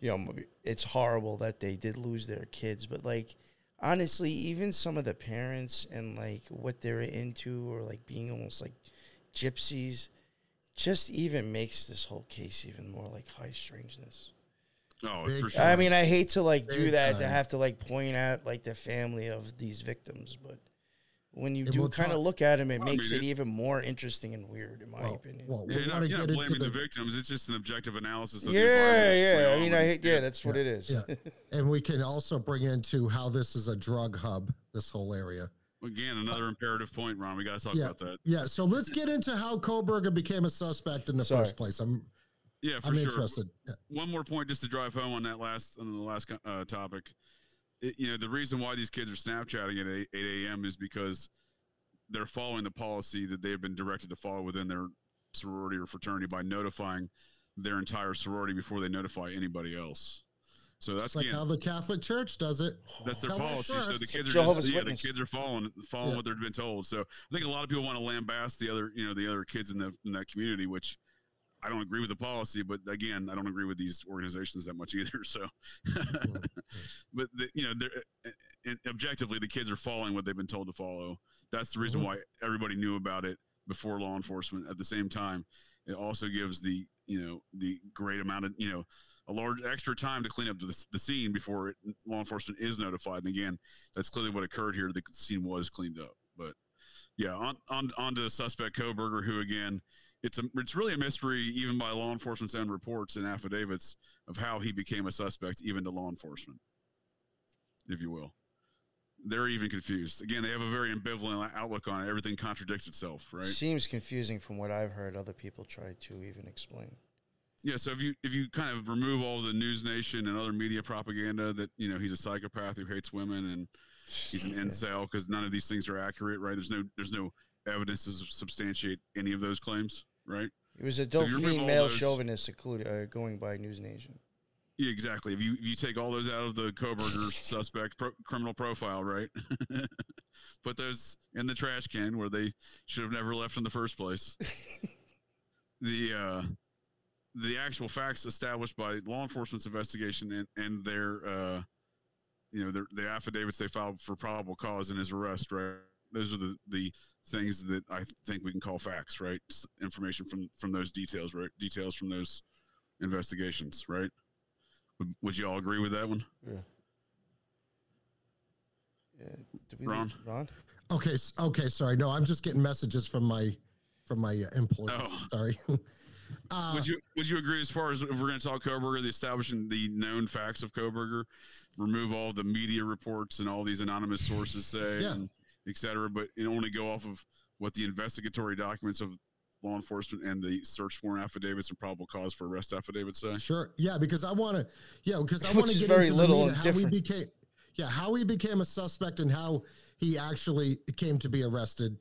you know it's horrible that they did lose their kids. But like honestly, even some of the parents and like what they're into, or like being almost like gypsies, just even makes this whole case even more like high strangeness. Oh, Big for sure. I mean, I hate to like do Big that to have to like point at like the family of these victims, but when you And do kind of look at them, it I makes mean, it it- even more interesting and weird, in my Well, opinion. well, we you're want not, to get into blaming the, the, victims. It's just an objective analysis. Of yeah, the yeah. I mean, I hate. Yeah, Yeah. that's what it is. yeah. and we can also bring into how this is a drug hub. This whole area. Again, another imperative point, Ron. We got to talk Yeah. about that. Yeah. So let's get into how Kohberger became a suspect in the Sorry. first place. I'm Yeah, for I'm sure. interested. One more point just to drive home on that last on the last uh, topic. It, you know, the reason why these kids are Snapchatting at 8, 8 a.m. is because they're following the policy that they've been directed to follow within their sorority or fraternity by notifying their entire sorority before they notify anybody else. So that's It's like again, how the Catholic Church does it. that's their Tell us policy. So the kids are Jehovah's just yeah, the kids are following following Yeah. what they've been told. So I think a lot of people want to lambast the other you know the other kids in the in that community, which I don't agree with the policy, but again, I don't agree with these organizations that much either. So, but the, you know, they're objectively the kids are following what they've been told to follow. That's the reason Mhm. why everybody knew about it before law enforcement. At the same time, it also gives the you know the great amount of you know a large extra time to clean up the, the scene before it, law enforcement is notified. And again, that's clearly what occurred here. The scene was cleaned up, but yeah, on on on to the suspect Kohberger, who again, it's a it's really a mystery even by law enforcement's own reports and affidavits of how he became a suspect, even to law enforcement, if you will. They're even confused. Again, they have a very ambivalent outlook on it. Everything contradicts itself, right? Seems confusing from what I've heard. Other people try to even explain. Yeah, so if you if you kind of remove all the news nation and other media propaganda that you know he's a psychopath who hates women and he's an incel because none of these things are accurate, right? There's no there's no evidence to substantiate any of those claims, right? It was a So if you remove Delphine all male those- chauvinist, included, uh, going by News Nation. Yeah, exactly. If you if you take all those out of the Kohberger suspect pro- criminal profile, right? Put those in the trash can where they should have never left in the first place. the uh, the actual facts established by law enforcement's investigation and, and their uh, you know their the affidavits they filed for probable cause in his arrest, right? Those are the the things that I think we can call facts, right? Information from from those details, right? Details from those investigations, right? Would, would you all agree with that one? Yeah. Did we Ron? lose Ron? Okay, okay, sorry. No, I'm just getting messages from my from my uh, employees. Oh. Sorry. uh, would you would you agree as far as if we're going to talk Kohberger, the establishing the known facts of Kohberger, remove all the media reports and all these anonymous sources say, Yeah. and et cetera, but and only go off of what the investigatory documents of law enforcement and the search warrant affidavits and probable cause for arrest affidavits say? Sure. Yeah, because I want to. Yeah, because I want to get very into little the meat how different. he became. Yeah, how he became a suspect and how he actually came to be arrested.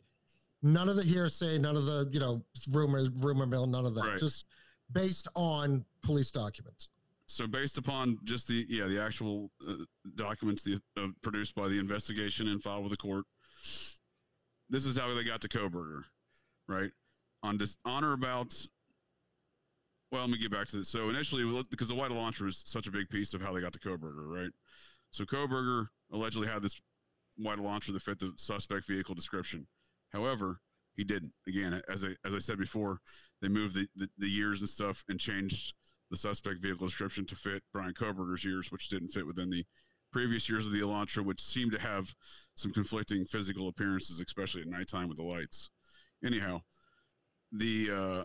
None of the hearsay, none of the you know rumor rumor mill, none of that. Right. Just based on police documents. So based upon just the yeah the actual uh, documents the, uh, produced by the investigation and filed with the court, this is how they got to Kohberger, right? On dis- about. Well, let me get back to this. So initially, because the white Elantra was such a big piece of how they got to Kohberger, right? So Kohberger allegedly had this white Elantra that fit the suspect vehicle description. However, he didn't. Again, as I as I said before, they moved the, the, the years and stuff and changed the suspect vehicle description to fit Brian Kohberger's years, which didn't fit within the previous years of the Elantra, which seemed to have some conflicting physical appearances, especially at nighttime with the lights. Anyhow, the uh,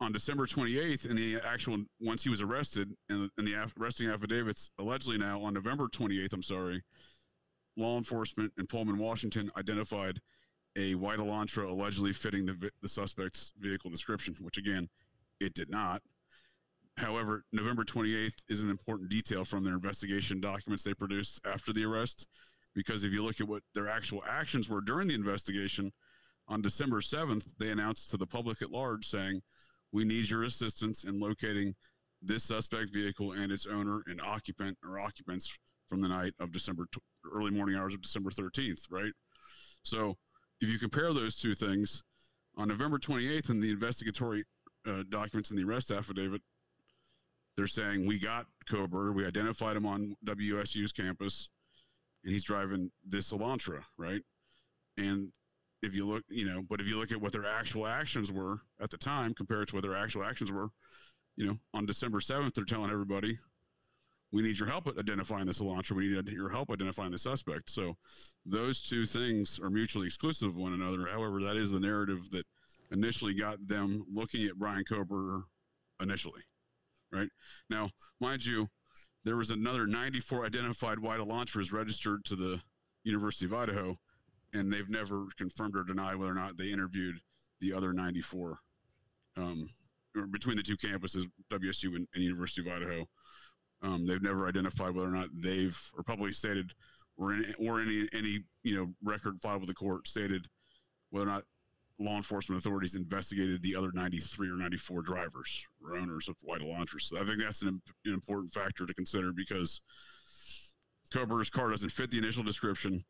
on December 28th, in the actual once he was arrested, and in the aff- arresting affidavits, allegedly now on November 28th, I'm sorry, law enforcement in Pullman, Washington, identified a white Elantra allegedly fitting the the suspect's vehicle description, which again, it did not. However, November 28th is an important detail from their investigation documents they produced after the arrest, because if you look at what their actual actions were during the investigation, on December 7th, they announced to the public at large saying, We need your assistance in locating this suspect vehicle and its owner and occupant or occupants from the night of December, tw- early morning hours of December 13th, right? So if you compare those two things, on November 28th in the investigatory uh, documents in the arrest affidavit, they're saying we got Kohberger, we identified him on WSU's campus, and he's driving this Elantra, right? And if you look, you know, but if you look at what their actual actions were at the time compared to what their actual actions were, you know, on December 7th, they're telling everybody, we need your help identifying this Elantra. We need your help identifying the suspect. So those two things are mutually exclusive of one another. However, that is the narrative that initially got them looking at Brian Kohberger initially, right? Now, mind you, there was another 94 identified white Elantras registered to the University of Idaho, and they've never confirmed or denied whether or not they interviewed the other 94 um, between the two campuses, WSU and, and University of Idaho. Um, they've never identified whether or not they've or publicly stated or any or any any you know record filed with the court stated whether or not law enforcement authorities investigated the other 93 or 94 drivers or owners of white Elantras. So I think that's an, an important factor to consider because Kohberger's car doesn't fit the initial description.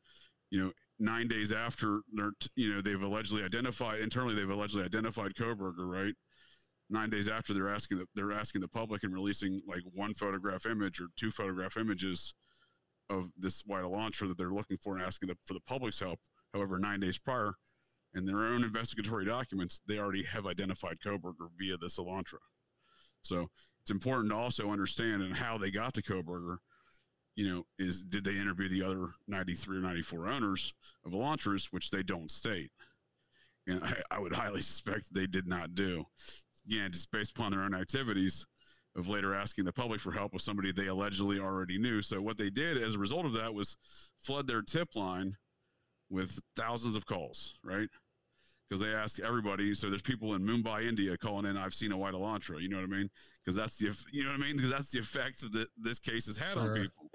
You know, nine days after they're, you know, they've allegedly identified internally, they've allegedly identified Kohberger, right? Nine days after they're asking the, they're asking the public and releasing like one photograph image or two photograph images of this white Elantra that they're looking for and asking the, for the public's help. However, nine days prior, in their own investigatory documents, they already have identified Kohberger via the Elantra. So it's important to also understand and how they got to Kohberger. You know, is did they interview the other 93 or 94 owners of Elantras, which they don't state. And I, I would highly suspect they did not do. Again, just based upon their own activities of later asking the public for help with somebody they allegedly already knew. So what they did as a result of that was flood their tip line with thousands of calls, right? Because they ask everybody. So there's people in Mumbai, India, calling in. I've seen a white Elantra. You know what I mean? Because that's the you know what I mean? Because that's the effect that this case has had Sure. on people,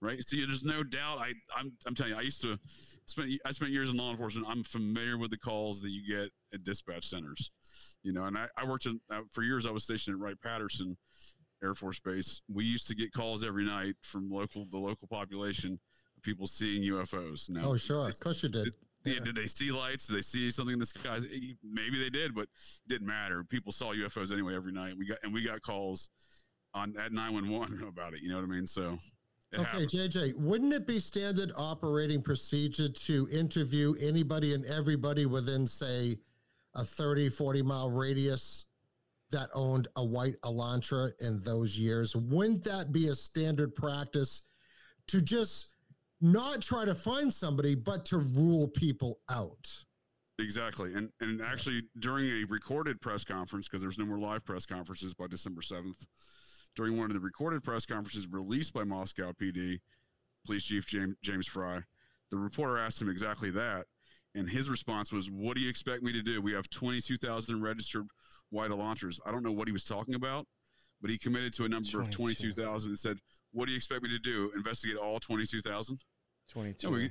right? So there's no doubt. I I'm I'm telling you, I used to spend I spent years in law enforcement. I'm familiar with the calls that you get at dispatch centers. You know, and I, I worked in uh, for years. I was stationed at Wright Patterson Air Force Base. We used to get calls every night from local the local population people seeing UFOs. Now, Oh, sure. Of course you did. yeah, did they see lights? Did they see something in the skies? Maybe they did, but it didn't matter. People saw UFOs anyway every night. We got and we got calls on at nine one one about it. You know what I mean? So Okay, happened. JJ, wouldn't it be standard operating procedure to interview anybody and everybody within, say, a 30, 40 mile radius that owned a white Elantra in those years? Wouldn't that be a standard practice to just not try to find somebody, but to rule people out? Exactly. And and actually during a recorded press conference, because there's no more live press conferences by December 7th, during one of the recorded press conferences released by Moscow PD, Police Chief James James Fry, the reporter asked him exactly that. And his response was, What do you expect me to do? We have 22,000 registered white Elantras. I don't know what he was talking about, but he committed to a number of 22,000 and said, What do you expect me to do? Investigate all 22,000? 22. No, we-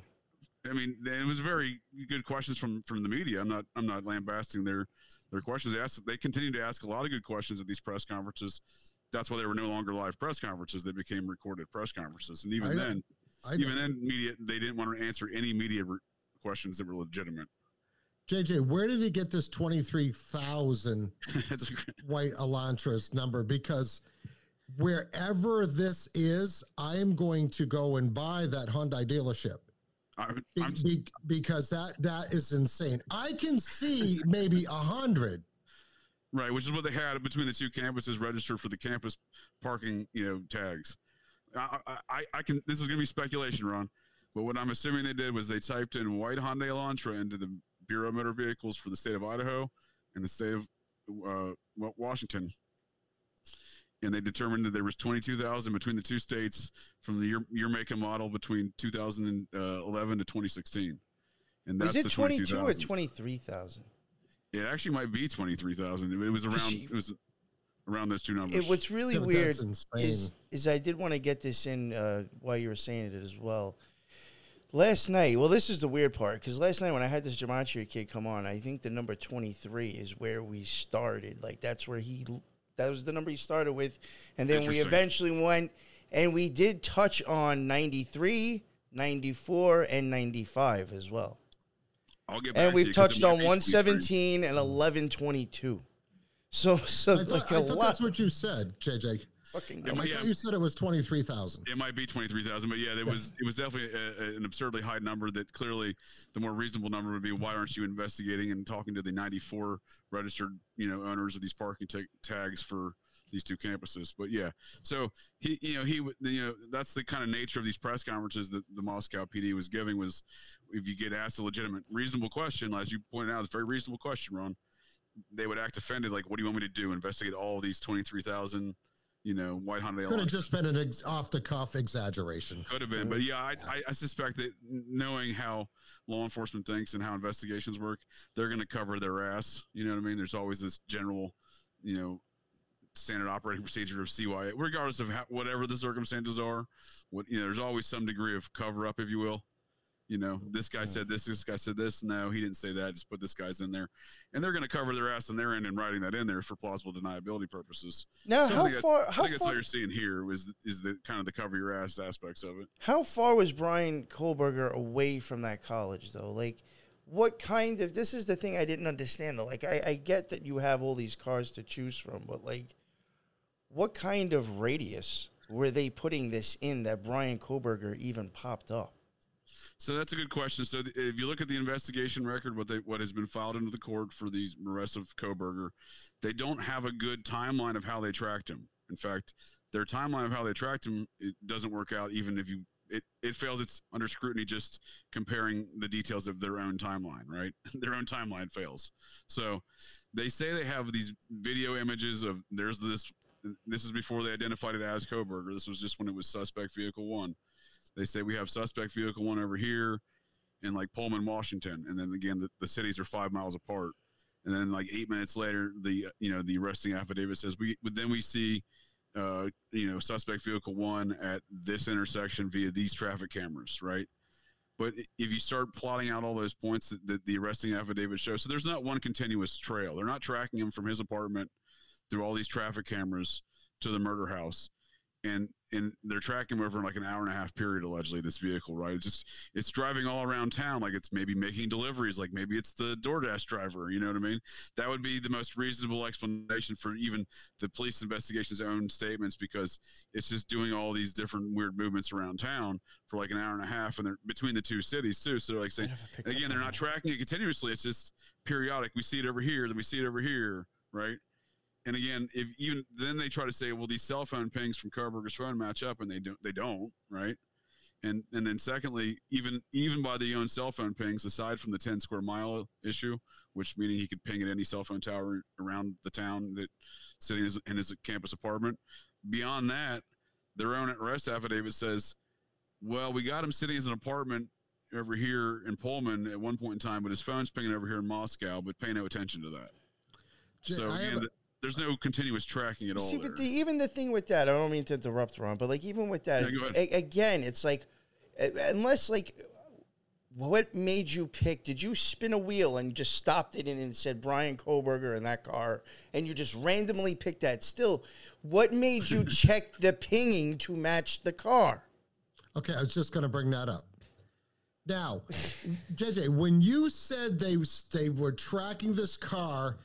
I mean, it was very good questions from from the media. I'm not I'm not lambasting their their questions. They asked they continue to ask a lot of good questions at these press conferences. That's why they were no longer live press conferences. They became recorded press conferences. And even I then, even then, media they didn't want to answer any media re- questions that were legitimate. JJ, where did he get this 23,000 That's a great- white Elantras number? Because wherever this is, I am going to go and buy that Hyundai dealership. I, Be- because that that is insane. I can see maybe a hundred. right, which is what they had between the two campuses registered for the campus parking, you know, tags. I, I- I, I can. This is going to be speculation, Ron. But what I'm assuming they did was they typed in white Hyundai Elantra into the Bureau of Motor Vehicles for the state of Idaho and the state of uh, Washington, and they determined that there was 22,000 between the two states from the year, year make and model between 2011 to 2016. And that's Was it the 22 or 23,000? It actually might be 23,000. It was around. It was around those two numbers. It, what's really Yeah, weird is is I did want to get this in uh, while you were saying it as well. Last night, well, this is the weird part because last night when I had this gematria kid come on, I think the number twenty three is where we started. Like that's where he, that was the number he started with, and then we eventually went and we did touch on 93, 94, and ninety five as well, I'll get back and we've you 'cause it touched on be split one screen. seventeen and eleven twenty two. So, so I thought, like I a thought lot. that's what you said, JJ. Fucking Yeah, I but thought you said it was twenty three thousand. It might be 23,000, but yeah, it was it was definitely a, a- an absurdly high number that clearly the more reasonable number would be why aren't you investigating and talking to the 94 registered, you know, owners of these parking ta- tags for these two campuses. But yeah, so he, you know, he, would- you know, that's the kind of nature of these press conferences that the Moscow PD was giving was if you get asked a legitimate, reasonable question, as you pointed out, it's a very reasonable question, Ron. They would act offended, like, "What do you want me to do? Investigate all these twenty-three thousand, you know, white Hyundai?" Could have just been an ex- off the cuff exaggeration. Could have been, but yeah, I, I, I suspect that knowing how law enforcement thinks and how investigations work, they're going to cover their ass. You know what I mean? There's always this general, you know, standard operating procedure of CYA, regardless of how, whatever the circumstances are. What you know, there's always some degree of cover up, if you will. You know, this guy said this, this guy said this. No, he didn't say that. Just put this guy's in there, and they're going to cover their ass on their end and writing that in there for plausible deniability purposes. Now, So how that- far? I How think that's all you're seeing here is is the kind of the cover your ass aspects of it. How far was Brian Kohberger away from that college, though? Like, what kind of? This is the thing I didn't understand. Though, like, I, I get that you have all these cars to choose from, but like, what kind of radius were they putting this in that Brian Kohberger even popped up? So that's a good question. So if you look at the investigation record, what they what has been filed into the court for the arrest of Kohberger, they don't have a good timeline of how they tracked him. In fact, their timeline of how they tracked him it doesn't work out. Even if you it, it fails, it's under scrutiny just comparing the details of their own timeline. Right, their own timeline fails. So they say they have these video images of there's this. This is before they identified it as Kohberger. This was just when it was suspect vehicle one they say we have suspect vehicle one over here in like Pullman, Washington, and then again the, the cities are five miles apart. And then like eight minutes later, the you know the arresting affidavit says we. But then we see, uh, you know, suspect vehicle one at this intersection via these traffic cameras, right? But if you start plotting out all those points that, that the arresting affidavit shows, so there's not one continuous trail. They're not tracking him from his apartment through all these traffic cameras to the murder house and and they're tracking him over like an hour and a half period allegedly this vehicle right? It's just it's driving all around town like it's maybe making deliveries like maybe it's the DoorDash driver you know what I mean? That would be the most reasonable explanation for even the police investigation's own statements because it's just doing all these different weird movements around town for like an hour and a half and they're between the two cities too. So they're like saying again they're not tracking it continuously. It's just periodic. We see it over here then we see it over here right and again, if even then they try to say, well, these cell phone pings from Kohberger's phone match up, and they don't. They don't, right? And and then secondly, even even by the own cell phone pings, aside from the ten square mile issue, which meaning he could ping at any cell phone tower around the town that sitting in his, in his campus apartment. Beyond that, their own arrest affidavit says, well, we got him sitting in an apartment over here in Pullman at one point in time, but his phone's pinging over here in Moscow, but pay no attention to that. Jay, So again, there's no continuous tracking at all. See, there. but the, even the thing with that, I don't mean to interrupt, Ron, but like even with that, Yeah, go a- again, it's like uh, unless like what made you pick? Did you spin a wheel and just stopped it in and said Brian Kohberger in that car, and you just randomly picked that? Still, what made you check the pinging to match the car? Okay, I was just going to bring that up. Now, JJ, when you said they they were tracking this car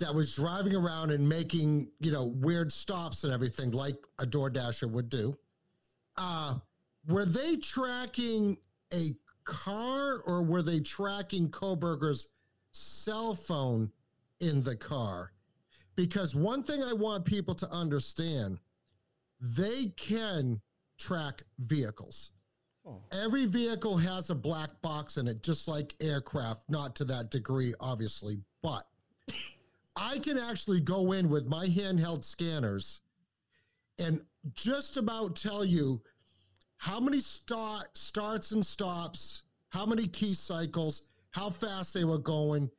that was driving around and making you know weird stops and everything like a DoorDasher would do, uh, were they tracking a car or were they tracking Kohberger's cell phone in the car? Because one thing I want people to understand, they can track vehicles. Every vehicle has a black box in it, just like aircraft, not to that degree, obviously, but I can actually go in with my handheld scanners and just about tell you how many start, starts and stops, how many key cycles, how fast they were going,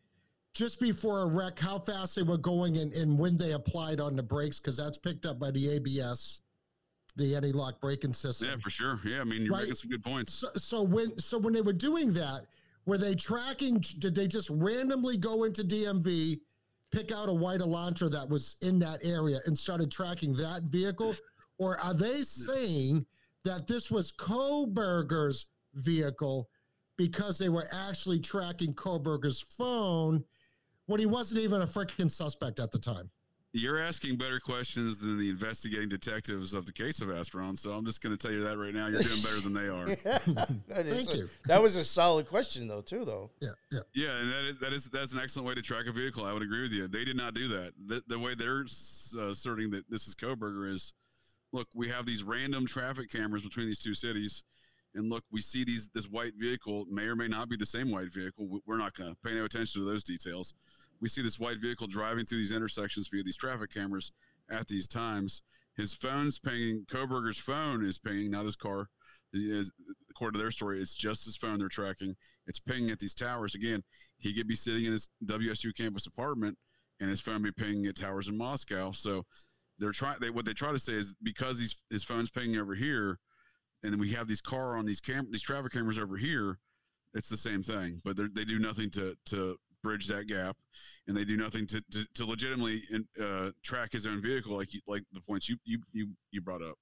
just before a wreck, how fast they were going, and, and when they applied on the brakes, because that's picked up by the ABS, the anti-lock braking system. yeah, for sure. Yeah, I mean, you're Right. making some good points. So, so when so when they were doing that, were they tracking? Did they just randomly go into DMV, pick out a white Elantra that was in that area, and started tracking that vehicle, or are they saying that this was Kohberger's vehicle because they were actually tracking Kohberger's phone when he wasn't even a freaking suspect at the time? You're asking better questions than the investigating detectives of the case of Aspiron, so I'm just going to tell you that right now. You're doing better than they are. That is Thank a- you. That was a solid question, though, too. Though. Yeah, yeah. Yeah, and that is that is that's an excellent way to track a vehicle. I would agree with you. They did not do that. The, the way they're s- uh, asserting that this is Kohberger is, look, we have these random traffic cameras between these two cities, and look, we see these this white vehicle may or may not be the same white vehicle. We're not going to pay no attention to those details. We see this white vehicle driving through these intersections via these traffic cameras at these times. His phone's pinging. Kohberger's phone is pinging, not his car. Is, according to their story, it's just his phone they're tracking. It's pinging at these towers. Again, he could be sitting in his WSU campus apartment and his phone be pinging at towers in Moscow. So they're trying. They what they try to say is because he's, his phone's pinging over here, and then we have these car on these cam these traffic cameras over here. It's the same thing, but they do nothing to to bridge that gap, and they do nothing to to, to legitimately uh, track his own vehicle, like you, like the points you you you you brought up.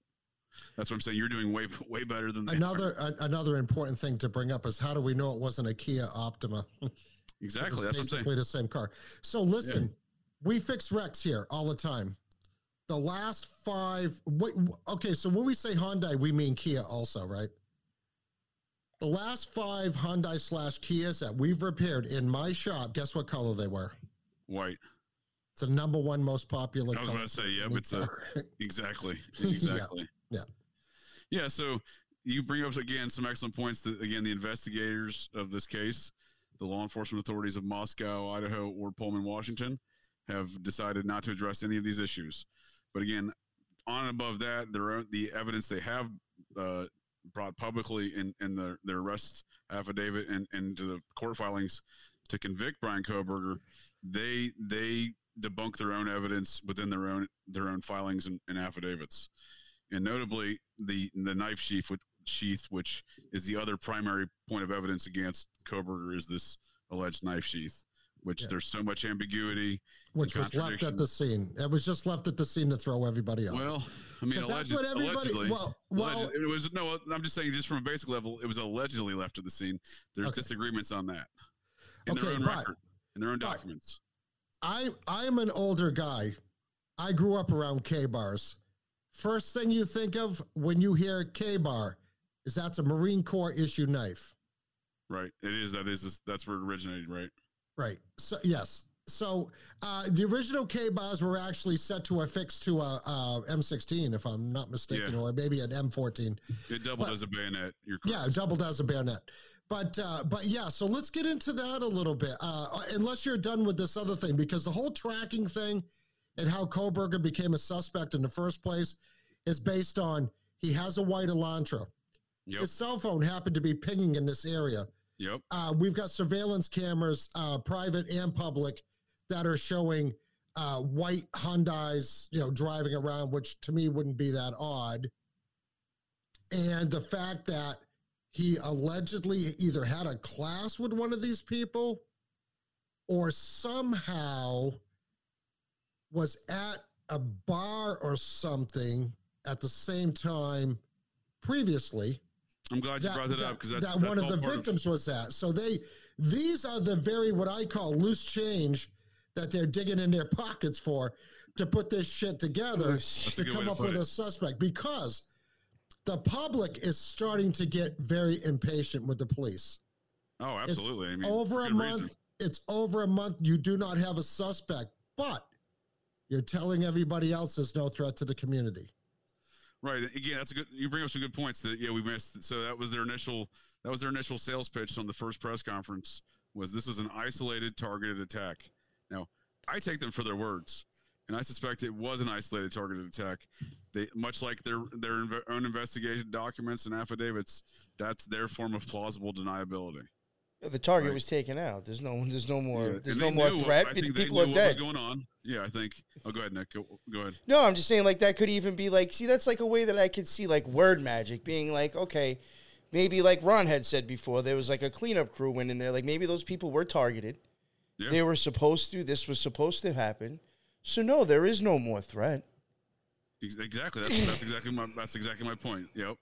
That's what I'm saying. You're doing way way better than. Another a, another important thing to bring up is how do we know it wasn't a Kia Optima? Exactly. That's what I'm saying. basically the same car. So listen, we fix wrecks here all the time. The last five, wait, okay. So when we say Hyundai, we mean Kia also, right? The last five Hyundai slash Kias that we've repaired in my shop, guess what color they were? White. It's the number one most popular. I was going to say, yep, in it's a car. exactly, Yeah, exactly. yeah. yeah. So you bring up again some excellent points. That again, the investigators of this case, the law enforcement authorities of Moscow, Idaho, or Pullman, Washington, have decided not to address any of these issues. But again, on and above that, their own, the evidence they have uh, brought publicly in, in the, their arrest affidavit and, into the court filings to convict Brian Kohberger, they they debunk their own evidence within their own their own filings and, and affidavits, and notably the the knife sheath which, sheath, which is the other primary point of evidence against Kohberger, is this alleged knife sheath, which Yeah. there's so much ambiguity. which was left at the scene. It was just left at the scene to throw everybody off. Well, I mean, 'Cause that's what everybody- allegedly, well- well- alleged- it was no. I'm just saying, just from a basic level, it was allegedly left at the scene. There's Okay. disagreements on that in their own but- record, in their own documents. I I'm an older guy. I grew up around Ka-Bars. First thing you think of when you hear Ka-Bar is that's a Marine Corps issue knife. Right. It is. That is. That's where it originated. Right. Right. So yes. So uh, the original Ka-Bars were actually set to affix to a, a M16, if I'm not mistaken, Yeah. or maybe an M14. It doubled But- as a bayonet. You're Yeah, doubled as a bayonet. But uh, but yeah, so let's get into that a little bit. Uh, unless you're done with this other thing, because the whole tracking thing and how Kohberger became a suspect in the first place is based on he has a white Elantra. Yep. His cell phone happened to be pinging in this area. Yep. Uh, we've got surveillance cameras, uh, private and public, that are showing uh, white Hyundai's, you know, driving around, which to me wouldn't be that odd. And the fact that he allegedly either had a class with one of these people or somehow was at a bar or something at the same time previously I'm glad you brought that, up because that's that that's one of the part victims was that. So they these are the very what I call loose change that they're digging in their pockets for to put this shit together Loose. a to come to up with it. a suspect because the public is starting to get very impatient with the police. Oh, It's absolutely. I mean, over for a month, reason. it's over a month. You do not have a suspect, but you're telling everybody else there's no threat to the community. Right. Again, that's a good. You bring up some good points that yeah we missed. So that was their initial. That was their initial sales pitch on the first press conference. Was this is an isolated, targeted attack? Now, I take them for their words, and I suspect it was an isolated, targeted attack. They much like their their own investigation documents and affidavits. That's their form of plausible deniability. The target Right. was taken out. There's no. There's no more. Yeah, There's and no more knew threat. I think they People knew are what dead. was going on. Yeah, I think. Oh, go ahead, Nick. Go, go ahead. No, I'm just saying like that could even be like see that's like a way that I could see like word magic being like okay, maybe like Ron had said before there was like a cleanup crew went in there like maybe those people were targeted. Yeah. They were supposed to. This was supposed to happen. So no, there is no more threat. Exactly. That's, that's exactly my. That's exactly my point. Yep.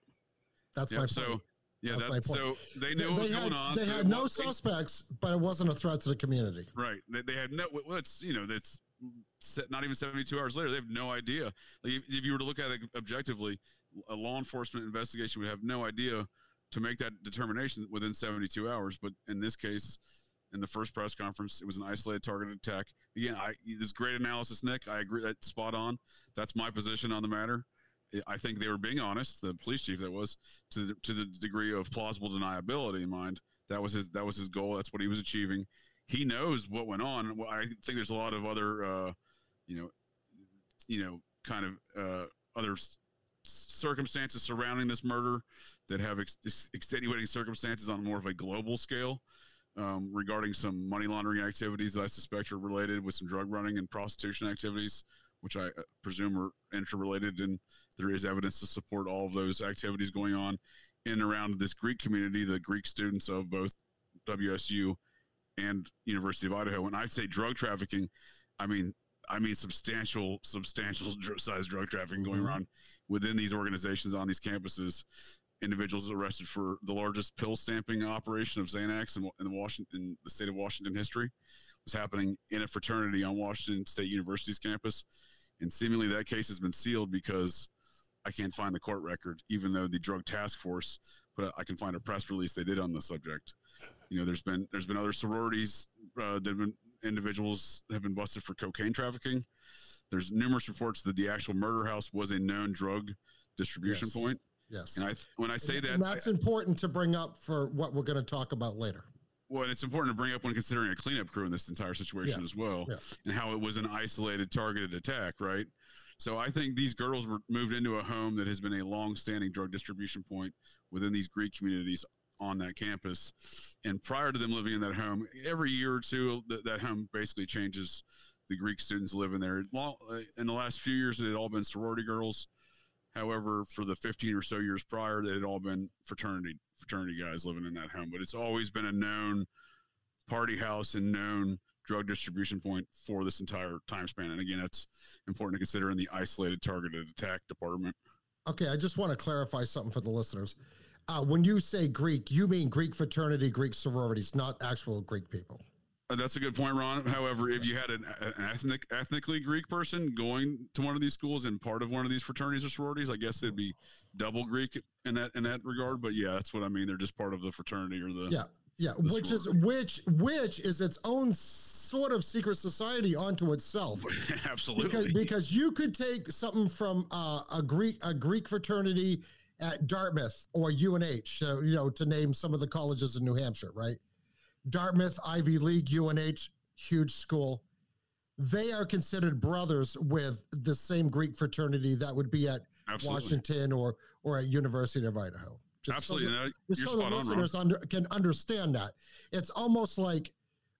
That's Yep. my So point. Yeah, That's that, my so they knew what was had, going on. They so had no suspects, but it wasn't a threat to the community. Right. They, they had no. Well, it's you know that's set, not even seventy two hours later. They have no idea. Like if, if you were to look at it objectively, a law enforcement investigation would have no idea to make that determination within seventy two hours. But in this case, in the first press conference, it was an isolated targeted attack. Again, I this great analysis, Nick. I agree. That's spot on. That's my position on the matter. I- think they were being honest. The police chief that was to the, to the degree of plausible deniability in mind. That was his. That was his goal. That's what he was achieving he knows what went on. I think there's a lot of other, uh, you know, you know, kind of uh, other circumstances surrounding this murder that have ex- extenuating circumstances on more of a global scale um, regarding some money laundering activities that I suspect are related with some drug running and prostitution activities, which I uh, presume are interrelated, and there is evidence to support all of those activities going on in and around this Greek community, the Greek students of both WSU and University of Idaho. When I say drug trafficking, I mean I mean substantial, substantial size drug trafficking going Mhm. on within these organizations on these campuses. Individuals arrested for the largest pill stamping operation of Xanax in, in Washington, in the state of Washington history, was happening in a fraternity on Washington State University's campus, and seemingly that case has been sealed because I can't find the court record, even though the drug task force, but I can find a press release they did on the subject you know there's been there's been other sororities uh, that have been individuals have been busted for cocaine trafficking there's numerous reports that the actual murder house was a known drug distribution Yes. point Yes. and i when i say and, that and that's important to bring up for what we're going to talk about later. Well and it's important to bring up when considering a cleanup crew in this entire situation Yeah. as well Yeah. and how it was an isolated targeted attack right so i think these girls were moved into a home that has been a long-standing drug distribution point within these greek communities on that campus and prior to them living in that home every year or two th- that home basically changes the greek students living there uh, in the last few years it had all been sorority girls however for the 15 or so years prior it had all been fraternity fraternity guys living in that home but it's always been a known party house and known drug distribution point for this entire time span. And again, that's important to consider in the isolated targeted attack department. Okay, I just want to clarify something for the listeners. Uh, when you say Greek, you mean Greek fraternity, Greek sororities, not actual Greek people. Uh, that's a good point, Ron. However, if you had an, an ethnic, ethnically Greek person going to one of these schools and part of one of these fraternities or sororities, I guess it'd be double Greek in that in that regard. But yeah, that's what I mean. They're just part of the fraternity or the Yeah, yeah, The which is which which is its own sort of secret society onto itself. absolutely. Because, because you could take something from uh, a Greek a Greek fraternity at Dartmouth or UNH, so, you know, to name some of the colleges in New Hampshire, right? Dartmouth, Ivy League, UNH, huge school. They are considered brothers with the same Greek fraternity that would be at absolutely. Washington or or at University of Idaho. Just so Absolutely. that- No, just you're so the spot on, listeners under, can understand that it's almost like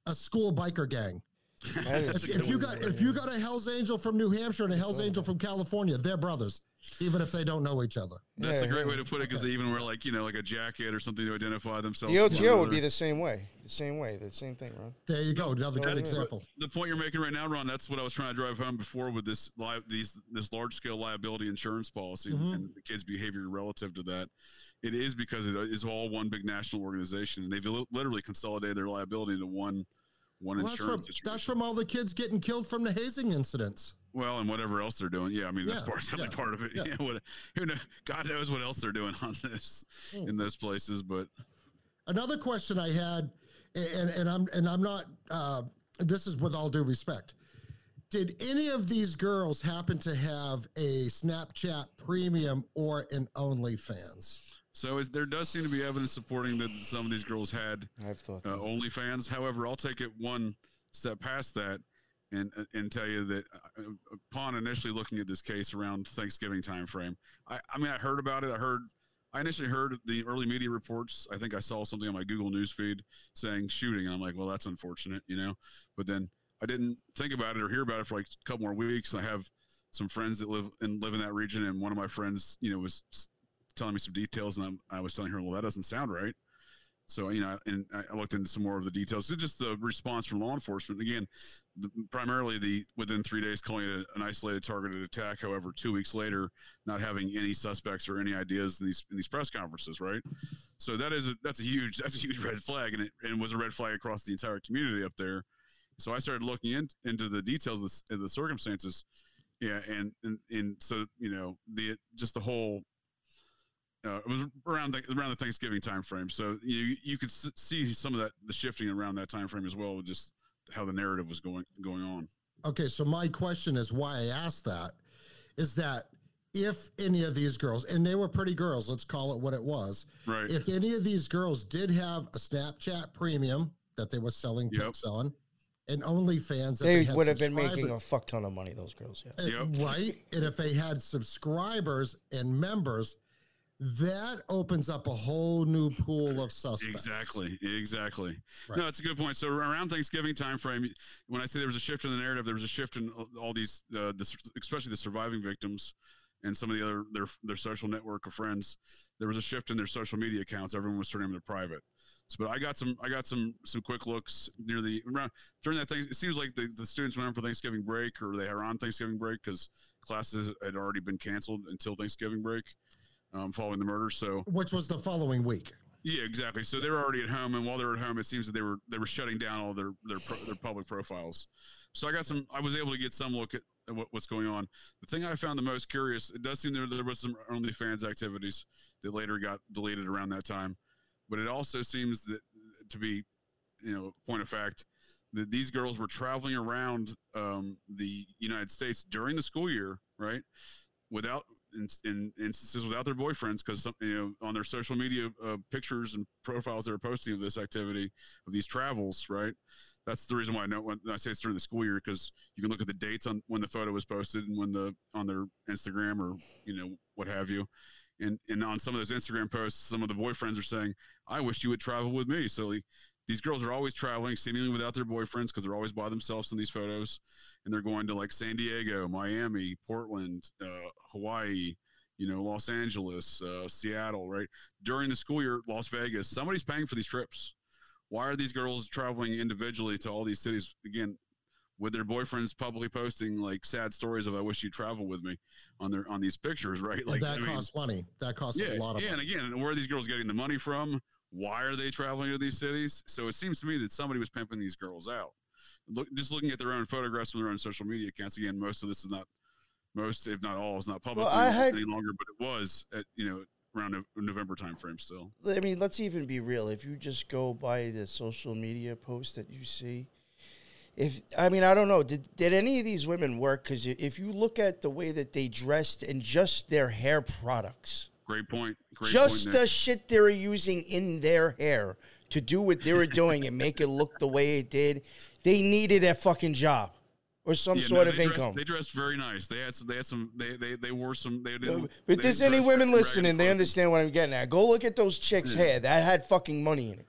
a school biker gang. If, if you got if you got a Hell's Angel from New Hampshire and a Hell's Angel from California, they're brothers, even if they don't know each other. That's a great yeah. way to put it because they even wear like you know like a jacket or something to identify themselves. the OTO would be the same way. The same way. The same thing, Ron. There you go, another good example. the point you're making right now, Ron. That's what I was trying to drive home before with this li- these this large scale liability insurance policy Mhm. and the kids' behavior relative to that. It is because it is all one big national organization, and they've literally consolidated their liability into one one Well, that's, from, insurance that's from all the kids getting killed from the hazing incidents. well, and whatever else they're doing. Yeah, I mean that's Yeah, part definitely yeah, part of it. yeah. Yeah, what, who know, God knows what else they're doing on this Hmm. in those places, but Another question I had, and, and I'm and I'm not. Uh, this is with all due respect. Did any of these girls happen to have a Snapchat Premium or an OnlyFans? So is, there does seem to be evidence supporting that some of these girls had I've thought. uh. OnlyFans. However, I'll take it one step past that and and tell you that uh, upon initially looking at this case around Thanksgiving time frame, I, I mean I heard about it. I heard I initially heard the early media reports. I think I saw something on my Google News feed saying shooting, and I'm like, well, that's unfortunate, you know. But then I didn't think about it or hear about it for like a couple more weeks. I have some friends that live and live in that region, and one of my friends, you know, was telling me some details, and I'm, I was telling her, well, that doesn't sound right. So you know, and I looked into some more of the details. It's just the response from law enforcement. Again, the, primarily the within three days calling it an isolated targeted attack. However, two weeks later, not having any suspects or any ideas in these in these press conferences. Right. So that is a that's a huge that's a huge red flag, and it, and it was a red flag across the entire community up there. So I started looking in, into the details of the, of the circumstances. Yeah, and, and and so you know the just the whole uh, it was around the, around the Thanksgiving time frame. So you you could s- see some of that the shifting around that time frame as well, just how the narrative was going going on. Okay, so my question is why I asked that is that if any of these girls, and they were pretty girls, let's call it what it was, Right. if any of these girls did have a Snapchat premium that they were selling Yep. pics on, and OnlyFans that they would have been making a fuck ton of money. Those girls. Yeah. uh, Yep. right, and if they had subscribers and members, that opens up a whole new pool of suspects. Exactly. Exactly. Right. No, it's a good point. So around Thanksgiving time frame, when I say there was a shift in the narrative, there was a shift in all these, uh, the, especially the surviving victims and some of the other their their social network of friends. There was a shift in their social media accounts. Everyone was turning them to private. So, but I got some I got some some quick looks near the around during that thing. It seems like the, the students went on for Thanksgiving break or they are on Thanksgiving break because classes had already been canceled until Thanksgiving break um, following the murder. So Which was the following week. yeah, exactly. So they were already at home, and while they were at home, it seems that they were they were shutting down all their their pro, their public profiles. So I got some. I was able to get some look at at what, what's going on. The thing I found the most curious, it does seem there there was some OnlyFans activities that later got deleted around that time, but it also seems that to be, you know, point of fact, that these girls were traveling around um, the United States during the school year, right? Without in, in instances without their boyfriends because you know on their social media uh, pictures and profiles they're posting of this activity of these travels right? That's the reason why i know when i say it's during the school year because you can look at the dates on when the photo was posted and when the on their instagram or you know what have you. And and on some of those instagram posts some of the boyfriends are saying i wish you would travel with me so these girls are always traveling seemingly without their boyfriends because they're always by themselves in these photos and they're going to like san diego miami portland uh, hawaii you know los angeles uh, seattle right during the school year las vegas somebody's paying for these trips why are these girls traveling individually to all these cities again with their boyfriends publicly posting like sad stories of I wish you travel with me on their on these pictures, right? Like that I mean, costs money. That costs yeah, a lot of yeah, and again, where are these girls getting the money from? Why are they traveling to these cities? So it seems to me that somebody was pimping these girls out. Look, just looking at their own photographs from their own social media accounts. Again, most of this is not, most if not all, is not public I had- any longer, but it was at you know around no- November timeframe still. I mean, let's even be real. If you just go by the social media posts that you see, if I mean, I don't know, did did any of these women work? Because if you look at the way that they dressed and just their hair products, Great point. Great just point. the Nick. shit they were using in their hair to do what they were doing and make it look the way it did, they needed a fucking job or some Yeah, no, sort of dressed- income. they dressed very nice. They had some. They had some. They they, they wore some. They didn't. But they if there's any women listening, they understand what I'm getting at. Go look at those chicks' hair. That had fucking money in it.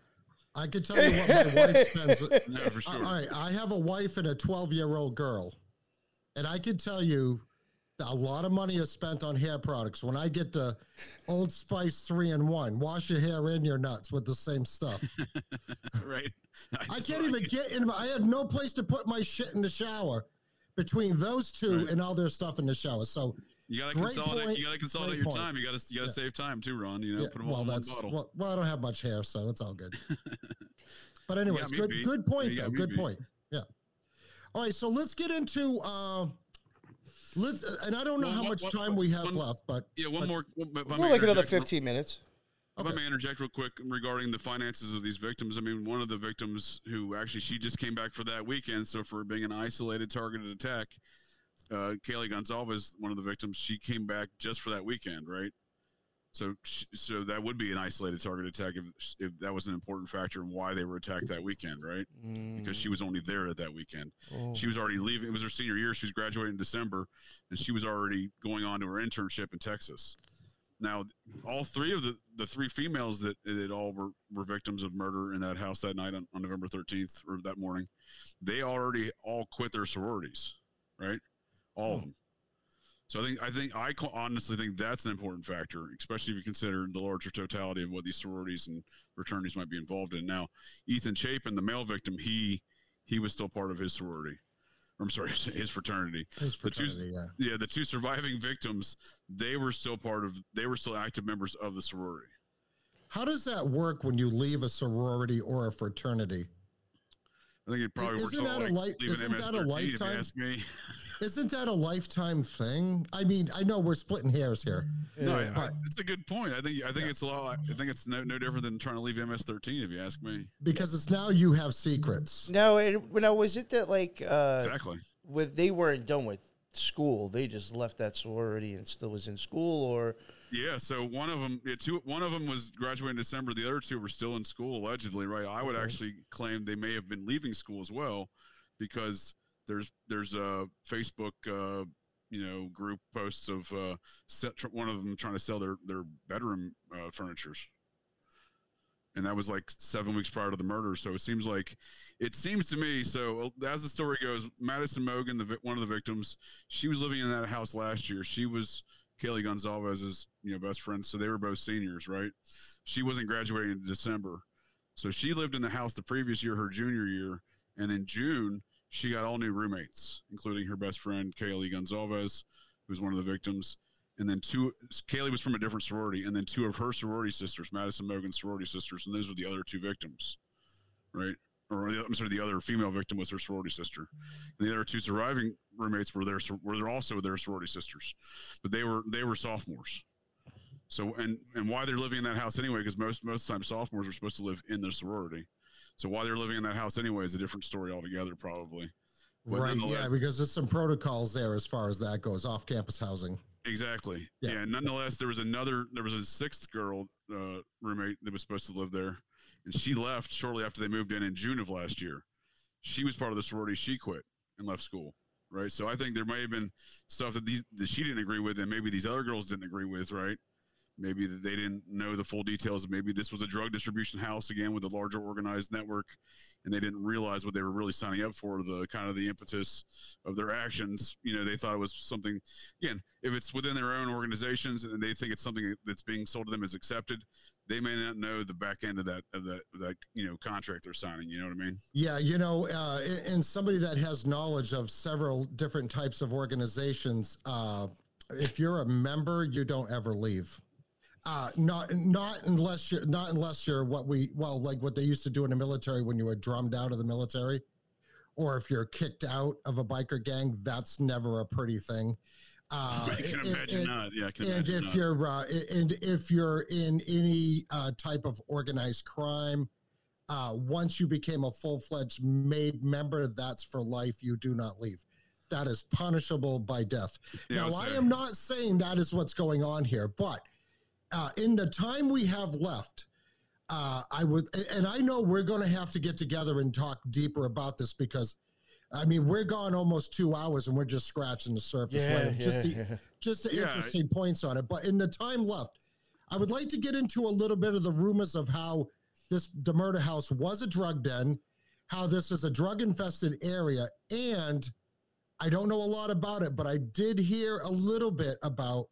I can tell you what my wife spends. No, for sure. All right, I have a wife and a 12 year old girl, and I can tell you that a lot of money is spent on hair products. When I get the Old Spice three in one, wash your hair and your nuts with the same stuff. right. I just can't even it. get in. My, I have no place to put my shit in the shower between those two Right. and all their stuff in the shower. So You gotta consolidate. point. You gotta consolidate your point. time. You gotta. You gotta Yeah. save time too, Ron. You know, yeah, put them all well, in one bottle. well, well, I don't have much hair, so it's all good. But anyways, good beat. good point You though. Good beat. point. Yeah. All right, so let's get into uh, let's and I don't know Well, how one- much one- time we have one- left, but yeah, one but- more. One, if We're may like another 15 minutes. If I Okay. may interject real quick regarding the finances of these victims, I mean, one of the victims who actually she just came back for that weekend, so for being an isolated targeted attack, uh, Kaylee Goncalves, one of the victims, she came back just for that weekend, right? So, so that would be an isolated target attack if, if that was an important factor in why they were attacked that weekend, right? Because she was only there at that weekend. Oh. She was already leaving. It was her senior year. She was graduating in December, and she was already going on to her internship in Texas. Now, all three of the, the three females that, that all were, were victims of murder in that house that night on, on November 13th or that morning, they already all quit their sororities, right? All of hmm. them. So I think I think I honestly think that's an important factor, especially if you consider the larger totality of what these sororities and fraternities might be involved in. Now, Ethan Chapin, the male victim, he he was still part of his sorority. Or, I'm sorry, his fraternity. his the two- fraternity, yeah. Yeah, the two surviving victims, they were still part of. They were still active members of the sorority. How does that work when you leave a sorority or a fraternity? I think it probably works Isn't out that a like li- isn't that a MS-13, if you lifetime? ask me. Isn't that a lifetime thing? I mean, I know we're splitting hairs here. No, I, I, it's a good point. I think I think Yeah. it's a lot. I think it's no, no different than trying to leave MS-13, if you ask me. because it's now you have secrets. No, it, now was it that like uh, Exactly. with they weren't done with school, they just left that sorority and still was in school, or Yeah. So one of them, yeah, two, one of them was graduating in December. The other two were still in school, allegedly. Right. I would Okay. actually claim they may have been leaving school as well, because there's there's a Facebook, uh, you know, group posts of uh, set, one of them trying to sell their their bedroom uh, furnitures. And that was like seven weeks prior to the murder. So it seems like, it seems to me. So uh, as the story goes, Madison Mogen, the one of the victims, she was living in that house last year. She was Kaylee Goncalves's, you know, best friend. So they were both seniors, right? She wasn't graduating in December. So she lived in the house the previous year, her junior year. And in June, she got all new roommates, including her best friend, Kaylee Goncalves, who was one of the victims. And then two, Kaylee was from a different sorority. And then two of her sorority sisters, Madison Mogen's sorority sisters. And those were the other two victims, right? Or the- I'm sorry, the other female victim was her sorority sister. And the other two surviving roommates were their were also their sorority sisters, but they were they were sophomores. So and and why they're living in that house anyway? Because most most of the time sophomores are supposed to live in their sorority. So why they're living in that house anyway is a different story altogether, probably. But right. Yeah, because there's some protocols there as far as that goes off campus housing. Exactly. Yeah. Yeah. Nonetheless, there was another. There was a sixth girl uh, roommate that was supposed to live there, and she left shortly after they moved in in June of last year. She was part of the sorority. She quit and left school. Right. So I think there may have been stuff that these that she didn't agree with, and maybe these other girls didn't agree with. Right. Maybe they didn't know the full details. Maybe this was a drug distribution house again with a larger organized network, and they didn't realize what they were really signing up for. The kind of the impetus of their actions. You know, they thought it was something. Again, if it's within their own organizations and they think it's something that's being sold to them as accepted, they may not know the back end of that of that that you know contract they're signing. You know what I mean? Yeah, you know, uh, and somebody that has knowledge of several different types of organizations. Uh, if you're a member, you don't ever leave. Uh, not not unless you're not unless you're what we well like what they used to do in the military when you were drummed out of the military, or if you're kicked out of a biker gang. That's never a pretty thing. Uh, I can and- imagine and- not. Yeah, I can and if not. you're uh, and if you're in any uh, type of organized crime, uh, once you became a full fledged made member, that's for life. You do not leave. That is punishable by death. Yeah, now, I am not saying that is what's going on here, but uh, in the time we have left, uh, I would, and I know we're going to have to get together and talk deeper about this because, I mean, we're gone almost two hours and we're just scratching the surface. Yeah, right? just yeah, the, yeah. just the Yeah. interesting points on it. But in the time left, I would like to get into a little bit of the rumors of how this the murder house was a drug den, how this is a drug infested area, and I don't know a lot about it, but I did hear a little bit about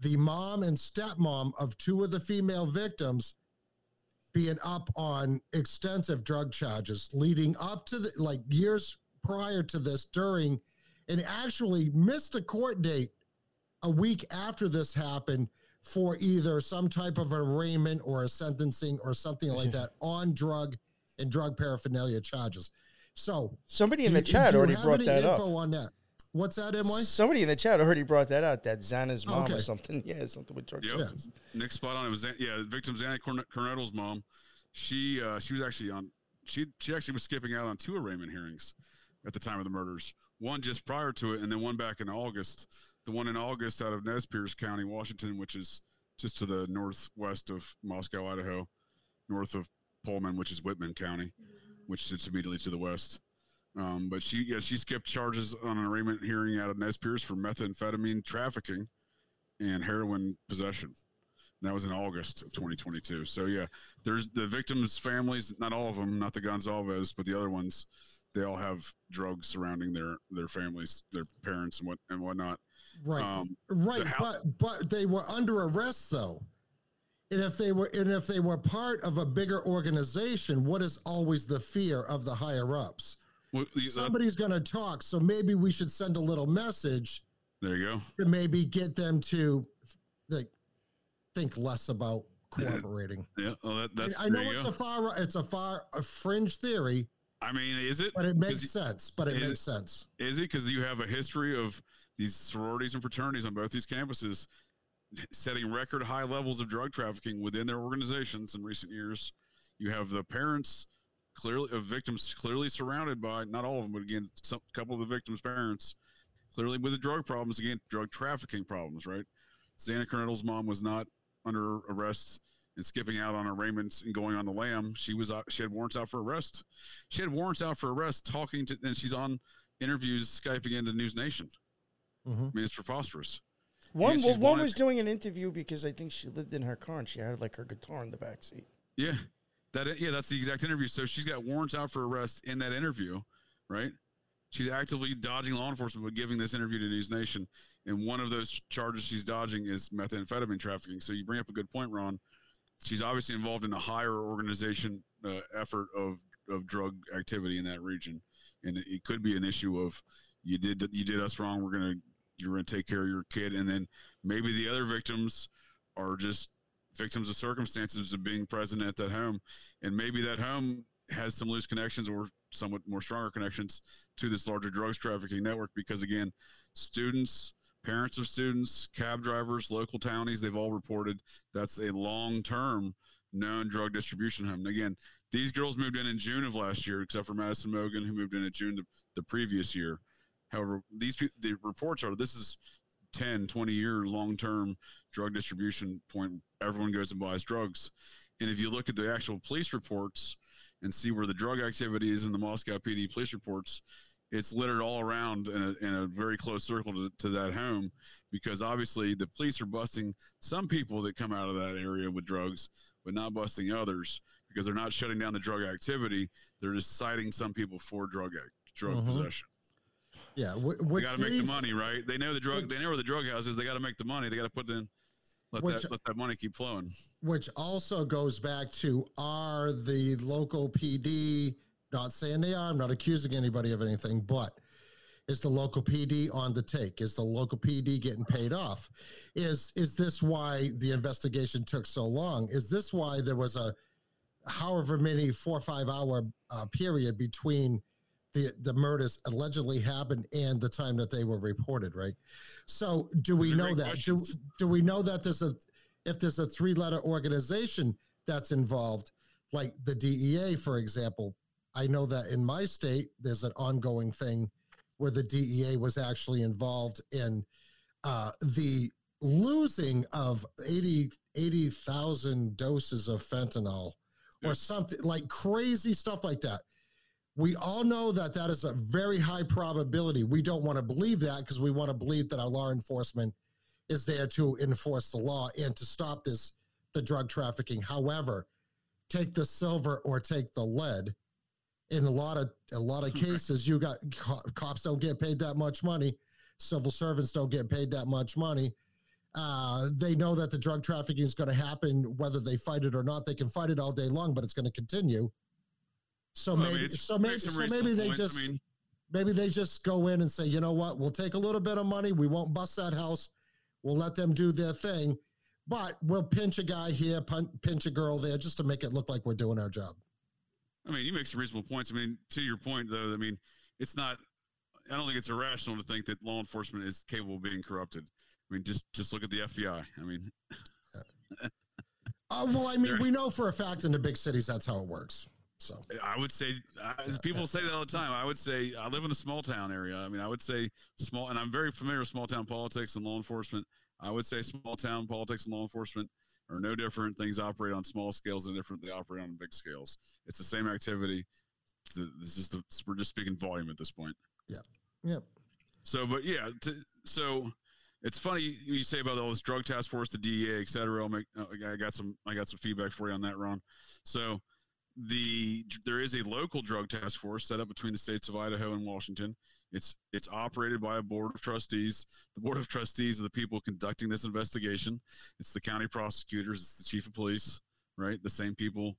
the mom and stepmom of two of the female victims being up on extensive drug charges leading up to the like years prior to this during and actually missed a court date a week after this happened for either some type of arraignment or a sentencing or something like mm-hmm. that on drug and drug paraphernalia charges. So Somebody in the you- chat do already brought that up. on that. What's that, MY? Somebody in the chat already brought that out. That Xana's mom Okay. or something. Yeah, something with drug Yep. charges. Nick spot on. It was yeah, the victim's Anna Kernodle's mom. She uh, she was actually on. She she actually was skipping out on two arraignment hearings at the time of the murders. One just prior to it, and then one back in August. The one in August out of Nez Perce County, Washington, which is just to the northwest of Moscow, Idaho, north of Pullman, which is Whitman County, which sits immediately to the west. Um, but she yeah she skipped charges on an arraignment hearing out of Nez Perce for methamphetamine trafficking and heroin possession. And that was in August of 2022. So yeah, there's the victims' families. Not all of them, not the Goncalves, but the other ones. They all have drugs surrounding their their families, their parents, and what and whatnot. Right. Um, Right, the hou- but but they were under arrest though. And if they were and if they were part of a bigger organization, what is always the fear of the higher ups? Somebody's going to talk, so maybe we should send a little message there you go. to maybe get them to like think less about cooperating. Yeah, well, that, that's I, I know it's go. a far it's a far a fringe theory, I mean, is it? but it makes sense. But it makes sense. Is it because you have a history of these sororities and fraternities on both these campuses setting record high levels of drug trafficking within their organizations in recent years? You have the parents clearly of victims clearly surrounded by not all of them, but again, some couple of the victims' parents clearly with the drug problems. Again, drug trafficking problems. Right? Xana Kernodle's mom was not under arrest and skipping out on arraignments and going on the lam. She was out, she had warrants out for arrest. She had warrants out for arrest, talking to, and she's on interviews skyping into News Nation. Mhm. I mean, it's preposterous. One, well, one wanted- was doing an interview because I think she lived in her car and she had like her guitar in the back seat. Yeah, that yeah, that's the exact interview. So she's got warrants out for arrest in that interview, right? She's actively dodging law enforcement by giving this interview to News Nation, and one of those charges she's dodging is methamphetamine trafficking. So you bring up a good point, Ron. She's obviously involved in a higher organization uh, effort of of drug activity in that region, and it, it could be an issue of you did you did us wrong. We're gonna you're gonna take care of your kid, and then maybe the other victims are just victims of circumstances of being present at that home, and maybe that home has some loose connections or somewhat more stronger connections to this larger drugs trafficking network. Because again, students, parents of students, cab drivers, local townies, they've all reported that's a long term known drug distribution home. And again, these girls moved in in June of last year, except for Madison Mogen, who moved in in June the, the previous year. However, these the reports are this is 10, 20 year long term drug distribution point. Everyone goes and buys drugs. And if you look at the actual police reports and see where the drug activity is in the Moscow PD police reports, it's littered all around in a, in a very close circle to, to that home because obviously the police are busting some people that come out of that area with drugs, but not busting others because they're not shutting down the drug activity. They're just citing some people for drug act, drug Mhm. possession. Yeah, wh- They got to make the money, right? They know the drug. which- They know where the drug house is. They got to make the money. They got to put in. Let Which- that let that money keep flowing. which also goes back to are the local PD not saying they are, I'm not accusing anybody of anything, but is the local PD on the take? Is the local PD getting paid off? Is is this why the investigation took so long? Is this why there was a however many four or five hour uh, period between the the murders allegedly happened and the time that they were reported, right? So do we know that? Do, do we know that there's a if there's a three letter organization that's involved, like the DEA, for example? I know that in my state, there's an ongoing thing where the DEA was actually involved in uh, the losing of 80 80,000 doses of fentanyl or Yes. something like crazy stuff like that. We all know that that is a very high probability. We don't want to believe that because we want to believe that our law enforcement is there to enforce the law and to stop this the drug trafficking. However, take the silver or take the lead. In a lot of a lot of cases, you got co- cops don't get paid that much money. Civil servants don't get paid that much money. Uh, they know that the drug trafficking is going to happen, whether they fight it or not. They can fight it all day long, but it's going to continue. So Well, I mean, maybe, so maybe, so maybe they points. I just mean, maybe they just go in and say, you know what, we'll take a little bit of money. We won't bust that house. We'll let them do their thing, but we'll pinch a guy here, pinch a girl there, just to make it look like we're doing our job. I mean, you make some reasonable points. I mean, to your point, though, I mean, it's not. I don't think it's irrational to think that law enforcement is capable of being corrupted. I mean, just just look at the FBI. I mean, Uh, well, I mean, we know for a fact in the big cities that's how it works. So I would say I, people say that all the time. I would say I live in a small town area. I mean, I would say small, and I'm very familiar with small town politics and law enforcement. I would say small town politics and law enforcement are no different. Things operate on small scales and different. They operate on big scales. It's the same activity. The, this is the we're just speaking volume at this point. Yeah. Yep. So, but yeah, to, so it's funny you say about all this drug task force, the DEA, et cetera. I'll make, I got some, I got some feedback for you on that, Ron. So the there is a local drug task force set up between the states of Idaho and Washington. It's it's operated by a board of trustees. The board of trustees are the people conducting this investigation. It's the county prosecutors. It's the chief of police, right? The same people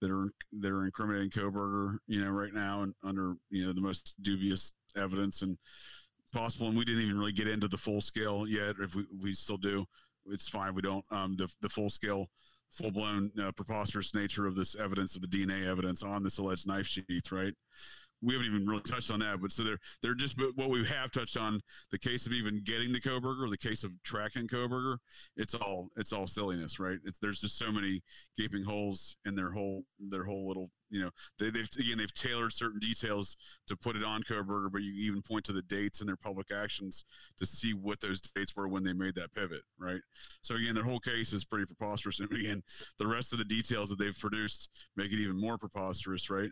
that are that are incriminating Kohberger, you know, right now and under you know the most dubious evidence and possible. And we didn't even really get into the full scale yet. If we, we still do, it's fine. We don't um, the the full scale, full blown uh, preposterous nature of this evidence of the DNA evidence on this alleged knife sheath, right? We haven't even really touched on that, but so they're they're just but what we have touched on the case of even getting the Kohberger, the case of tracking Kohberger. It's all it's all silliness, right? It's there's just so many gaping holes in their whole their whole little you know they, they've again they've tailored certain details to put it on Kohberger, but you even point to the dates in their public actions to see what those dates were when they made that pivot, right? So again, their whole case is pretty preposterous, and again, the rest of the details that they've produced make it even more preposterous, right?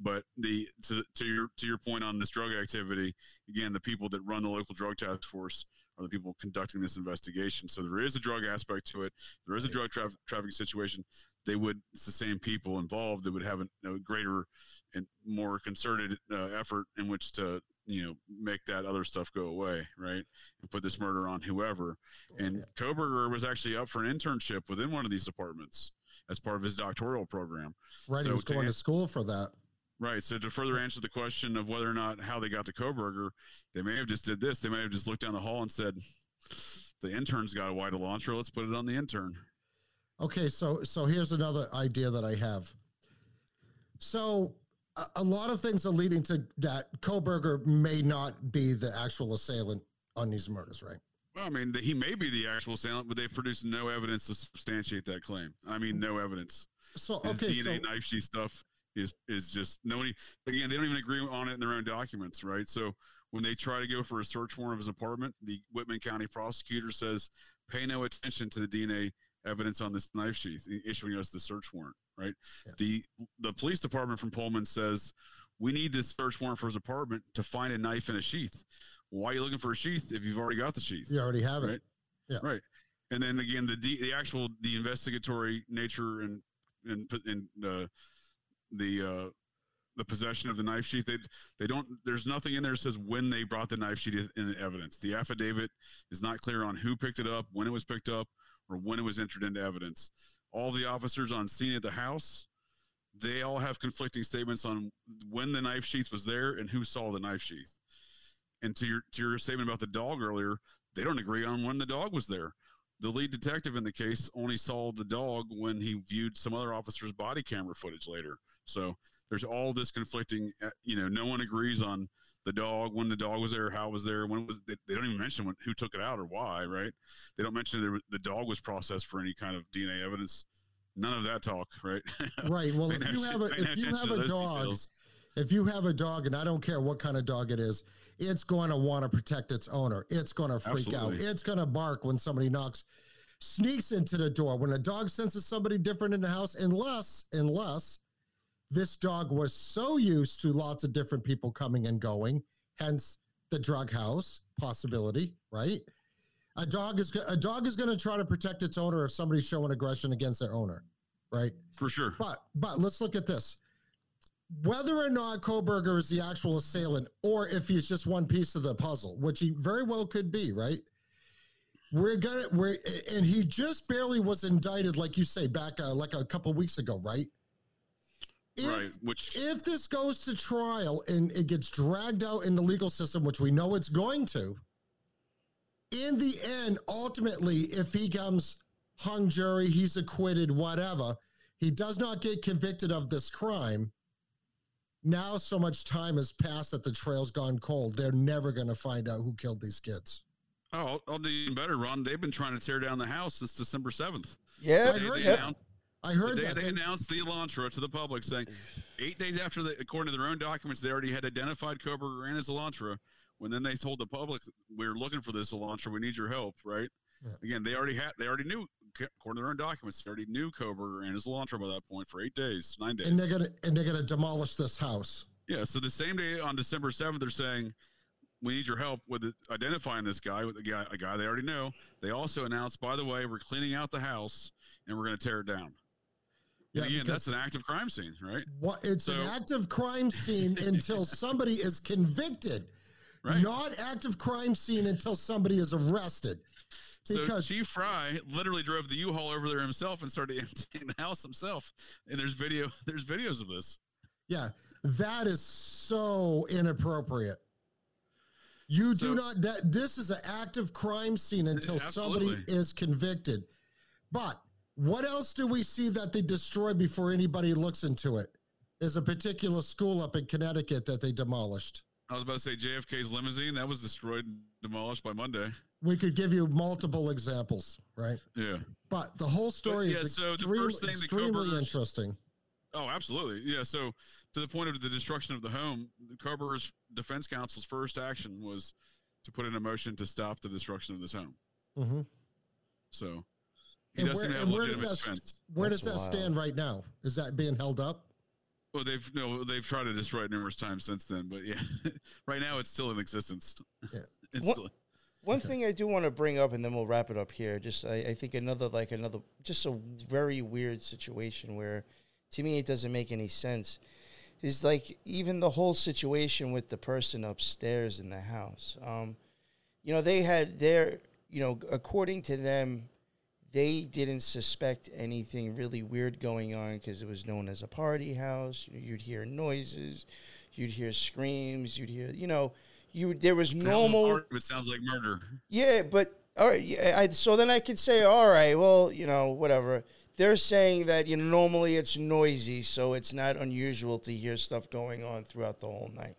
But the to, to your to your point on this drug activity, again, the people that run the local drug task force are the people conducting this investigation. So there is a drug aspect to it. There is a drug traf- trafficking situation. They would it's the same people involved that would have a, a greater and more concerted uh, effort in which to you know make that other stuff go away, right? And put this murder on whoever. And Kohberger was actually up for an internship within one of these departments as part of his doctoral program. Right, he So was to going to an- school for that. Right. So to further answer the question of whether or not how they got the Kohberger, they may have just did this. They may have just looked down the hall and said, "The intern's got a white Elantra. Let's put it on the intern." Okay, so so here's another idea that I have. So a, a lot of things are leading to that Kohberger may not be the actual assailant on these murders, right? Well, I mean, the, he may be the actual assailant, but they've produced no evidence to substantiate that claim. I mean, no evidence. So His okay, DNA so knife sheath stuff is is just nobody. Again, they don't even agree on it in their own documents, right? So when they try to go for a search warrant of his apartment, the Whitman County prosecutor says, "Pay no attention to the DNA evidence on this knife sheath," issuing us the search warrant. right? Yeah. The the police department from Pullman says we need this search warrant for his apartment to find a knife in a sheath. Why are you looking for a sheath if you've already got the sheath? You already have it. Right. Yeah. Right. And then again, the the actual the investigatory nature and and and uh, the uh, the possession of the knife sheath. They they don't. There's nothing in there that says when they brought the knife sheath in evidence. The affidavit is not clear on who picked it up, when it was picked up, or when it was entered into evidence. All the officers on scene at the house, they all have conflicting statements on when the knife sheath was there and who saw the knife sheath. And to your to your statement about the dog earlier, they don't agree on when the dog was there. The lead detective in the case only saw the dog when he viewed some other officer's body camera footage later. So there's all this conflicting. uh, You know, no one agrees on the dog when the dog was there, how it was there, when was. They, they don't even mention when, who took it out or why. Right? They don't mention there, the dog was processed for any kind of DNA evidence. None of that talk. Right? Right. Well, if no you have a atten- pay no if you have a dog, details. if you have a dog, and I don't care what kind of dog it is, it's going to want to protect its owner. It's going to freak Absolutely. out. It's going to bark when somebody knocks, sneaks into the door. When a dog senses somebody different in the house, unless unless this dog was so used to lots of different people coming and going, hence the drug house possibility, right? A dog is a dog is going to try to protect its owner if somebody's showing aggression against their owner, right? for sure. But but let's look at this. Whether or not Kohberger is the actual assailant, or if he's just one piece of the puzzle, which he very well could be, right? We're gonna we're and he just barely was indicted, like you say, back uh, like a couple weeks ago, right? If, right. Which if this goes to trial and it gets dragged out in the legal system, which we know it's going to, in the end, ultimately, if he comes hung jury, he's acquitted, whatever, he does not get convicted of this crime. Now, so much time has passed that the trail's gone cold. They're never going to find out who killed these kids. oh, I'll, I'll do even better, Ron. They've been trying to tear down the house since December seventh. Yeah, I heard they announced, I the heard day that. they They- announced the Elantra to the public, saying eight days after, the, according to their own documents, they already had identified Kohberger and his Elantra. When then they told the public, "We're looking for this Elantra. We need your help." Right? Yeah. Again, they already had. They already knew, according to their own documents, they already knew Kohberger and his Elantra by that point for eight days, nine days. and they're gonna and they're gonna demolish this house. Yeah. So the same day on December seventh, they're saying, "We need your help with identifying this guy with a guy, a guy they already know." They also announced, by the way, we're cleaning out the house and we're going to tear it down. Yeah, again, that's an active crime scene, right? What it's an active crime scene until somebody is convicted. Right. Not active crime scene until somebody is arrested. So Because Chief Fry literally drove the U-Haul over there himself and started emptying the house himself. And there's video, there's videos of this. yeah, that is so inappropriate. You do So- not that this is an active crime scene until somebody is convicted. But what else do we see that they destroy before anybody looks into it? There's a particular school up in Connecticut that they demolished. I was about to say JFK's limousine that was destroyed, and demolished by Monday. We could give you multiple examples, right? Yeah. But the whole story yeah, is so the first thing the extremely Kohbergers- interesting. Oh, absolutely. Yeah. So to the point of the destruction of the home, the Kohberger's defense counsel's first action was to put in a motion to stop the destruction of this home. hmm So he And doesn't where, have and where does legitimate that defense. where does that wild. stand right now? Is that being held up? Well, they've no, they've tried to destroy it numerous times since then, but yeah, right now it's still in existence. Yeah. It's What- still- One thing I do want to bring up, and then we'll wrap it up here. Just I, I think another like another just a very weird situation where, to me, it doesn't make any sense. Is like even the whole situation with the person upstairs in the house. Um, you know, they had their you know according to them, they didn't suspect anything really weird going on because it was known as a party house. You'd hear noises, you'd hear screams, you'd hear you know. You, there was sounds normal. hard, It sounds like murder. Yeah, but all right. Yeah, I, so then I could say, all right, well, you know, whatever. They're saying that you know normally it's noisy, so it's not unusual to hear stuff going on throughout the whole night.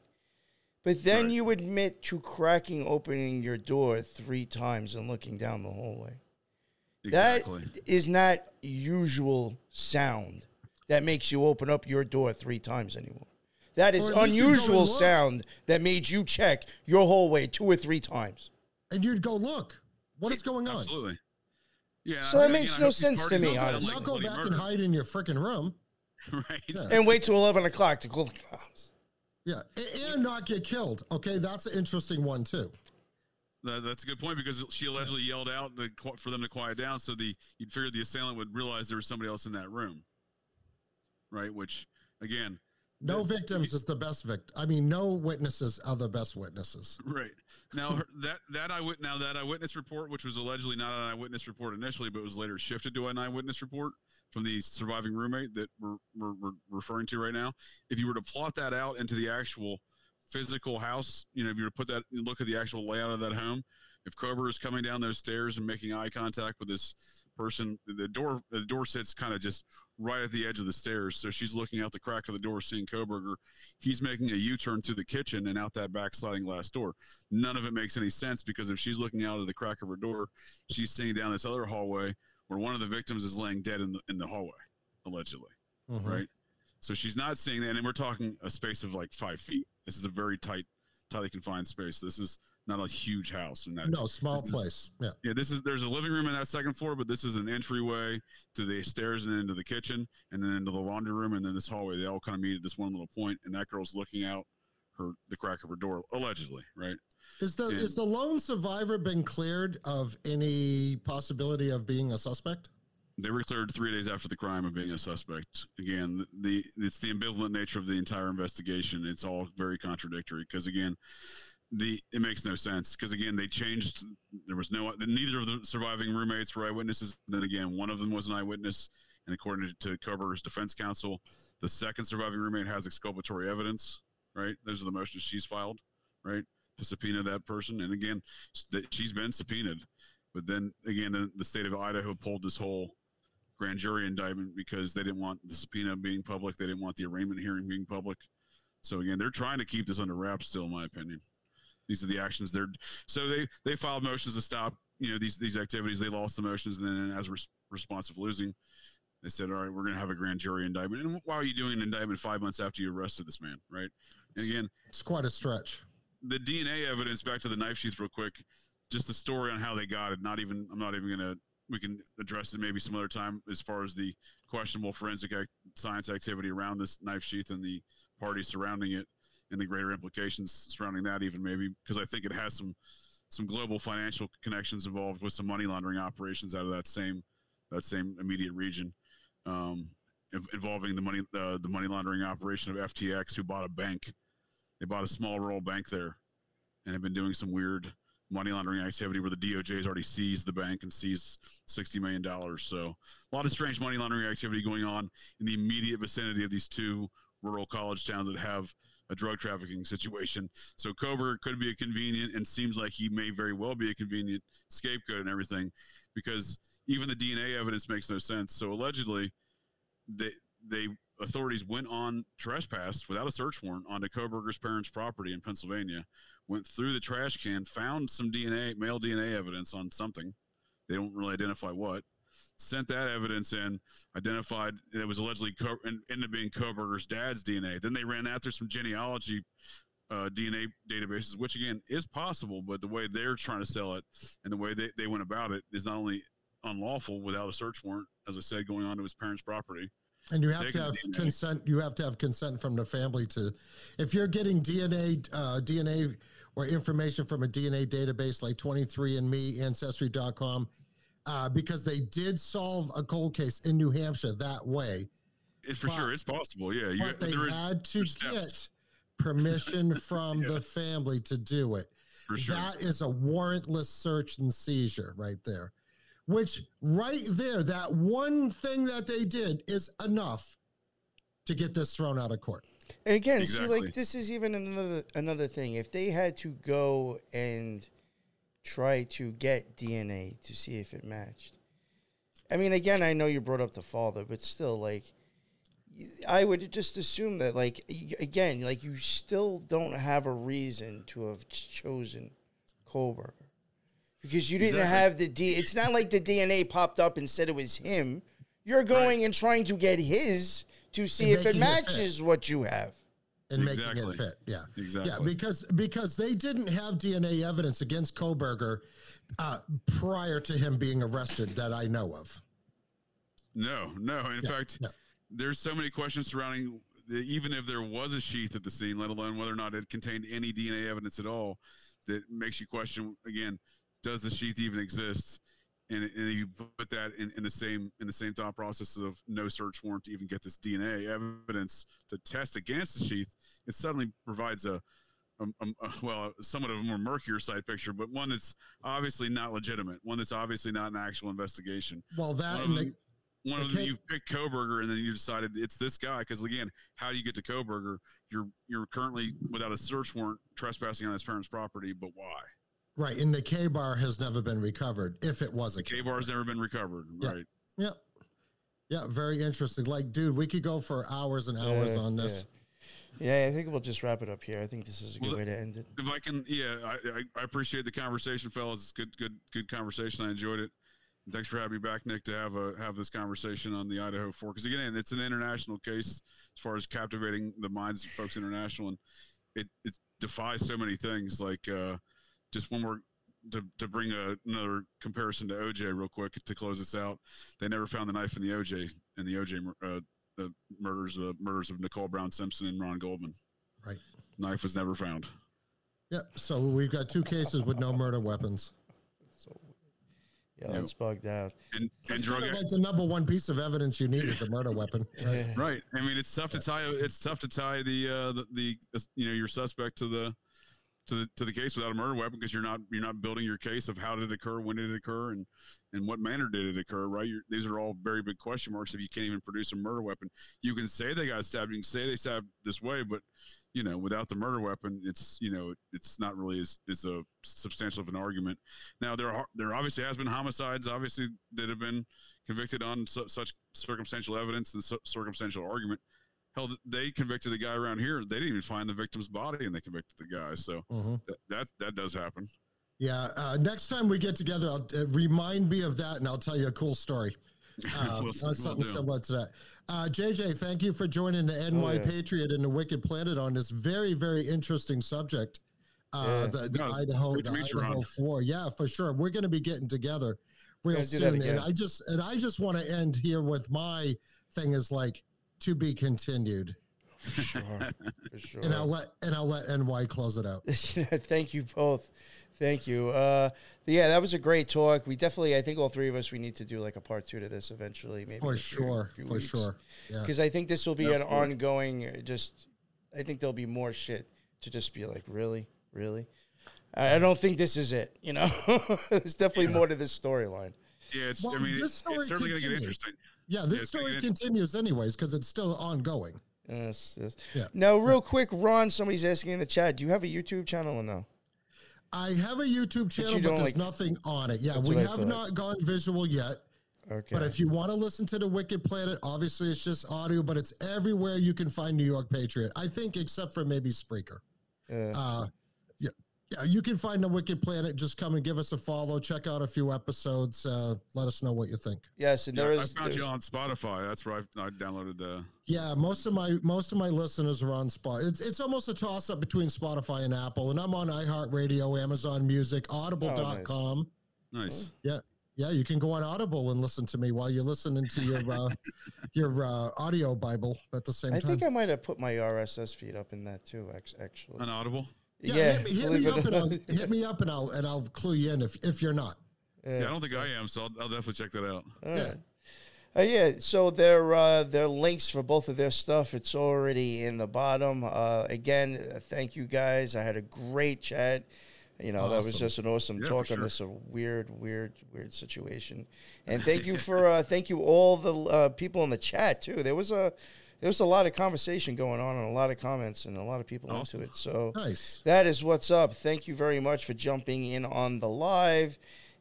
But then Right. you admit to cracking opening your door three times and looking down the hallway. Exactly. That is not usual sound that makes you open up your door three times anymore. That is Or at least you go and unusual sound that made you check your hallway two or three times. And you'd go look. What is going on? Absolutely. Yeah. So that again, makes I no sense to me, don't honestly. Not go back murder. and hide in your freaking room. right? Yeah. and wait till eleven o'clock to call the cops. Yeah, a- and not get killed. Okay, that's an interesting one too. That, that's a good point because she allegedly yelled out to, for them to quiet down, so the you'd figure the assailant would realize there was somebody else in that room, right? Which again, No The- victims is the best victim. I mean, no witnesses are the best witnesses. right now her, that that eyewitness now that eyewitness report, which was allegedly not an eyewitness report initially, but was later shifted to an eyewitness report from the surviving roommate that we're, we're, we're referring to right now. If you were to plot that out into the actual physical house, you know, if you were to put that look at the actual layout of that home, if Kohberger is coming down those stairs and making eye contact with this person, the door the door sits kind of just right at the edge of the stairs. So she's looking out the crack of the door, seeing Kohberger. He's making a U-turn through the kitchen and out that back sliding glass door. None of it makes any sense because if she's looking out of the crack of her door, she's seeing down this other hallway where one of the victims is laying dead in the in the hallway, allegedly Mhm. right? So she's not seeing that, and we're talking a space of like five feet. This is a very tight, tightly confined space. This is not a huge house, and that No, small This is- place. Yeah. yeah, this is there's a living room in that second floor, but this is an entryway to the stairs and into the kitchen, and then into the laundry room, and then this hallway. They all kind of meet at this one little point, and that girl's looking out her the crack of her door, allegedly, right? Is the And- is the lone survivor been cleared of any possibility of being a suspect? They were cleared three days after the crime of being a suspect. Again, the it's the ambivalent nature of the entire investigation. It's all very contradictory because again, the it makes no sense because again they changed. There was no neither of the surviving roommates were eyewitnesses. And Then again, one of them was an eyewitness, and according to Kohberger's defense counsel, the second surviving roommate has exculpatory evidence. Right, those are the motions she's filed. Right, to subpoena that person, and again, she's been subpoenaed. But then again, the state of Idaho pulled this whole grand jury indictment because they didn't want the subpoena being public. They didn't want the arraignment hearing being public. So again, they're trying to keep this under wraps still, in my opinion. These are the actions they're so they they filed motions to stop you know these these activities. They lost the motions, and then as a res- response of losing, they said, "All right, we're going to have a grand jury indictment." And why are you doing an indictment five months after you arrested this man, right? And again, It's quite a stretch. the DNA evidence back to the knife sheath real quick. Just the story on how they got it. Not even. I'm not even gonna. We can address it maybe some other time as far as the questionable forensic ac- science activity around this knife sheath and the parties surrounding it and the greater implications surrounding that. Even maybe because I think it has some some global financial connections involved with some money laundering operations out of that same that same immediate region. Um, involving the money uh, the money laundering operation of FTX, who bought a bank. They bought a small rural bank there, and have been doing some weird money laundering activity where the DOJ has already seized the bank and seized sixty million dollars. So a lot of strange money laundering activity going on in the immediate vicinity of these two rural college towns that have a drug trafficking situation. So Kohberger could be a convenient and seems like he may very well be a convenient scapegoat and everything because even the DNA evidence makes no sense. So allegedly they they authorities went on trespass without a search warrant onto Kohberger's parents' property in Pennsylvania, went through the trash can, found some DNA, male DNA evidence on something. They don't really identify what. Sent that evidence in, identified it was allegedly Co- and ended up being Kohberger's dad's DNA. Then they ran that through some genealogy uh, DNA databases, which again is possible, but the way they're trying to sell it and the way they, they went about it is not only unlawful without a search warrant, as I said, going onto his parents' property. And you have to have DNA. consent. You have to have consent from the family to, if you're getting DNA, uh, DNA or information from a DNA database like 23andMe, Ancestry.com, uh, because they did solve a cold case in New Hampshire that way. It, for But- sure, it's possible. Yeah, you, But they there is had to get steps. permission from Yeah. the family to do it. for sure. That is a warrantless search and seizure right there. Which right there, that one thing that they did is enough to get this thrown out of court. And again, Exactly. see, like this is even another another thing. If they had to go and try to get DNA to see if it matched, I mean, again, I know you brought up the father, but still, like, I would just assume that, like, again, like you still don't have a reason to have chosen Kohberger because you didn't Exactly. have the D. It's not like the DNA popped up and said it was him. You're going and trying to get his to see if it making it fit. matches what you have. And making it fit. Yeah. Exactly. Yeah, because because they didn't have DNA evidence against Kohberger uh, prior to him being arrested that I know of. No, no. In Yeah, fact, yeah. there's so many questions surrounding the, even if there was a sheath at the scene, let alone whether or not it contained any DNA evidence at all, that makes you question again: Does the sheath even exist? And, and you put that in, in the same in the same thought process of no search warrant to even get this DNA evidence to test against the sheath. It suddenly provides a um, uh, well, somewhat of a more murkier side picture, but one that's obviously not legitimate, one that's obviously not an actual investigation. Well, that One of the, them, one the of them you picked Kohberger, and then you decided it's this guy because again, how do you get to Kohberger? You're you're currently without a search warrant trespassing on his parents' property, but why? Right, and the Ka-Bar has never been recovered. If it was a The Ka-Bar has never been recovered, Yeah. right? Yeah. Yeah, very interesting. Like, dude, we could go for hours and hours Yeah, on this. Yeah, I think we'll just wrap it up here. I think this is a good Well, way to end it. If I can, yeah, I, I, I appreciate the conversation, fellas. It's good, good, good conversation. I enjoyed it. And thanks for having me back, Nick, to have a have this conversation on the Idaho Four. Because again, it's an international case as far as captivating the minds of folks international, and it it defies so many things. Like uh, just one more to to bring a, another comparison to OJ real quick to close this out. They never found the knife in the OJ and the OJ uh, the murders the murders of Nicole Brown Simpson and Ron Goldman. Right. Knife was never found. Yeah. So we've got two cases with no murder weapons. So, yeah, it's bugged out. And and drug kind of like the number one piece of evidence you need is a murder weapon. Right? Right. I mean, it's tough to tie. It's tough to tie the uh, the, the you know your suspect to the to the to the case without a murder weapon because you're not you're not building your case of how did it occur, when did it occur, and and what manner did it occur. Right. You're, these are all very big question marks if you can't even produce a murder weapon. You can say they got stabbed. You can say they stabbed this way, but you know without the murder weapon, it's you know it's not really as is a substantial of an argument. Now there are there obviously has been homicides obviously that have been convicted on su- such circumstantial evidence and su- circumstantial argument. Hell, they convicted a guy around here. They didn't even find the victim's body, and they convicted the guy. So Mhm. that that, that does happen. Yeah. Uh, next time we get together, I'll uh, remind me of that, and I'll tell you a cool story. Uh, We'll- on we'll something do. similar to that. Uh, JJ, thank you for joining the NY Oh, yeah. Patriot and the Wicked Planet on this very, very interesting subject. Uh, Yeah. The, the No, Idaho, the Idaho Ron. Four. Yeah, for sure. We're going to be getting together real Gotta do that soon, and. I just and I just want to end here with my thing is like to be continued, For sure. For sure. and I'll let and I'll let NY close it out. Thank you both. Thank you. Uh, yeah, that was a great talk. We definitely, I think all three of us, we need to do like a part two to this eventually. Maybe For sure, for sure. Yeah. Because I think this will be Yeah, an of course. ongoing. uh, Just, I think there'll be more shit to just be like, really, really. I I don't think this is it. You know, there's definitely more to this storyline. Yeah, it's. Well, I mean, this it's, it's certainly going to get interesting. Yeah, Yeah, this it's story get- continues anyways because it's still ongoing. Yes, yes. Yeah. Now, real quick, Ron, somebody's asking in the chat, do you have a YouTube channel or no? I have a YouTube channel, you but, there's like- nothing on it. Yeah, we have not gone visual yet. Okay. But if you want to listen to the Wicked Planet, obviously it's just audio, but it's everywhere you can find New York Patriot. I think except for maybe Spreaker. Uh, Uh, yeah, yeah, you can find the Wicked Planet. Just come and give us a follow. Check out a few episodes. Uh, let us know what you think. yes, and Yeah, there I found you on Spotify. That's where I, I downloaded the. Yeah, most of my most of my listeners are on Spot. It's it's almost a toss up between Spotify and Apple, and I'm on iHeartRadio, Amazon Music, Audible.com. Nice. Yeah. Yeah, you can go on Audible and listen to me while you're listening to your uh, your uh, audio Bible at the same I time. I think I might have put my RSS feed up in that too, act- actually. Unaudible. Yeah, Yeah, hit, me, hit me up and I'll hit me up and I'll and I'll clue you in if if you're not. Yeah, I don't think I am, so I'll, I'll definitely check that out. All Yeah. Uh, yeah, so their uh, their links for both of their stuff it's already in the bottom. Uh, again, uh, thank you guys. I had a great chat. You know, that was just an awesome Yeah, talk for on sure. this a weird, weird, weird situation. And thank you for uh, thank you all the uh, people in the chat too. There was a there was a lot of conversation going on and a lot of comments and a lot of people Awesome. into it. So Nice. that is what's up. Thank you very much for jumping in on the live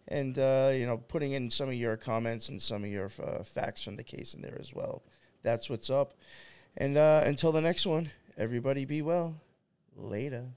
and uh, you know putting in some of your comments and some of your uh, facts from the case in there as well. That's what's up. And uh, until the next one, everybody be well. Later.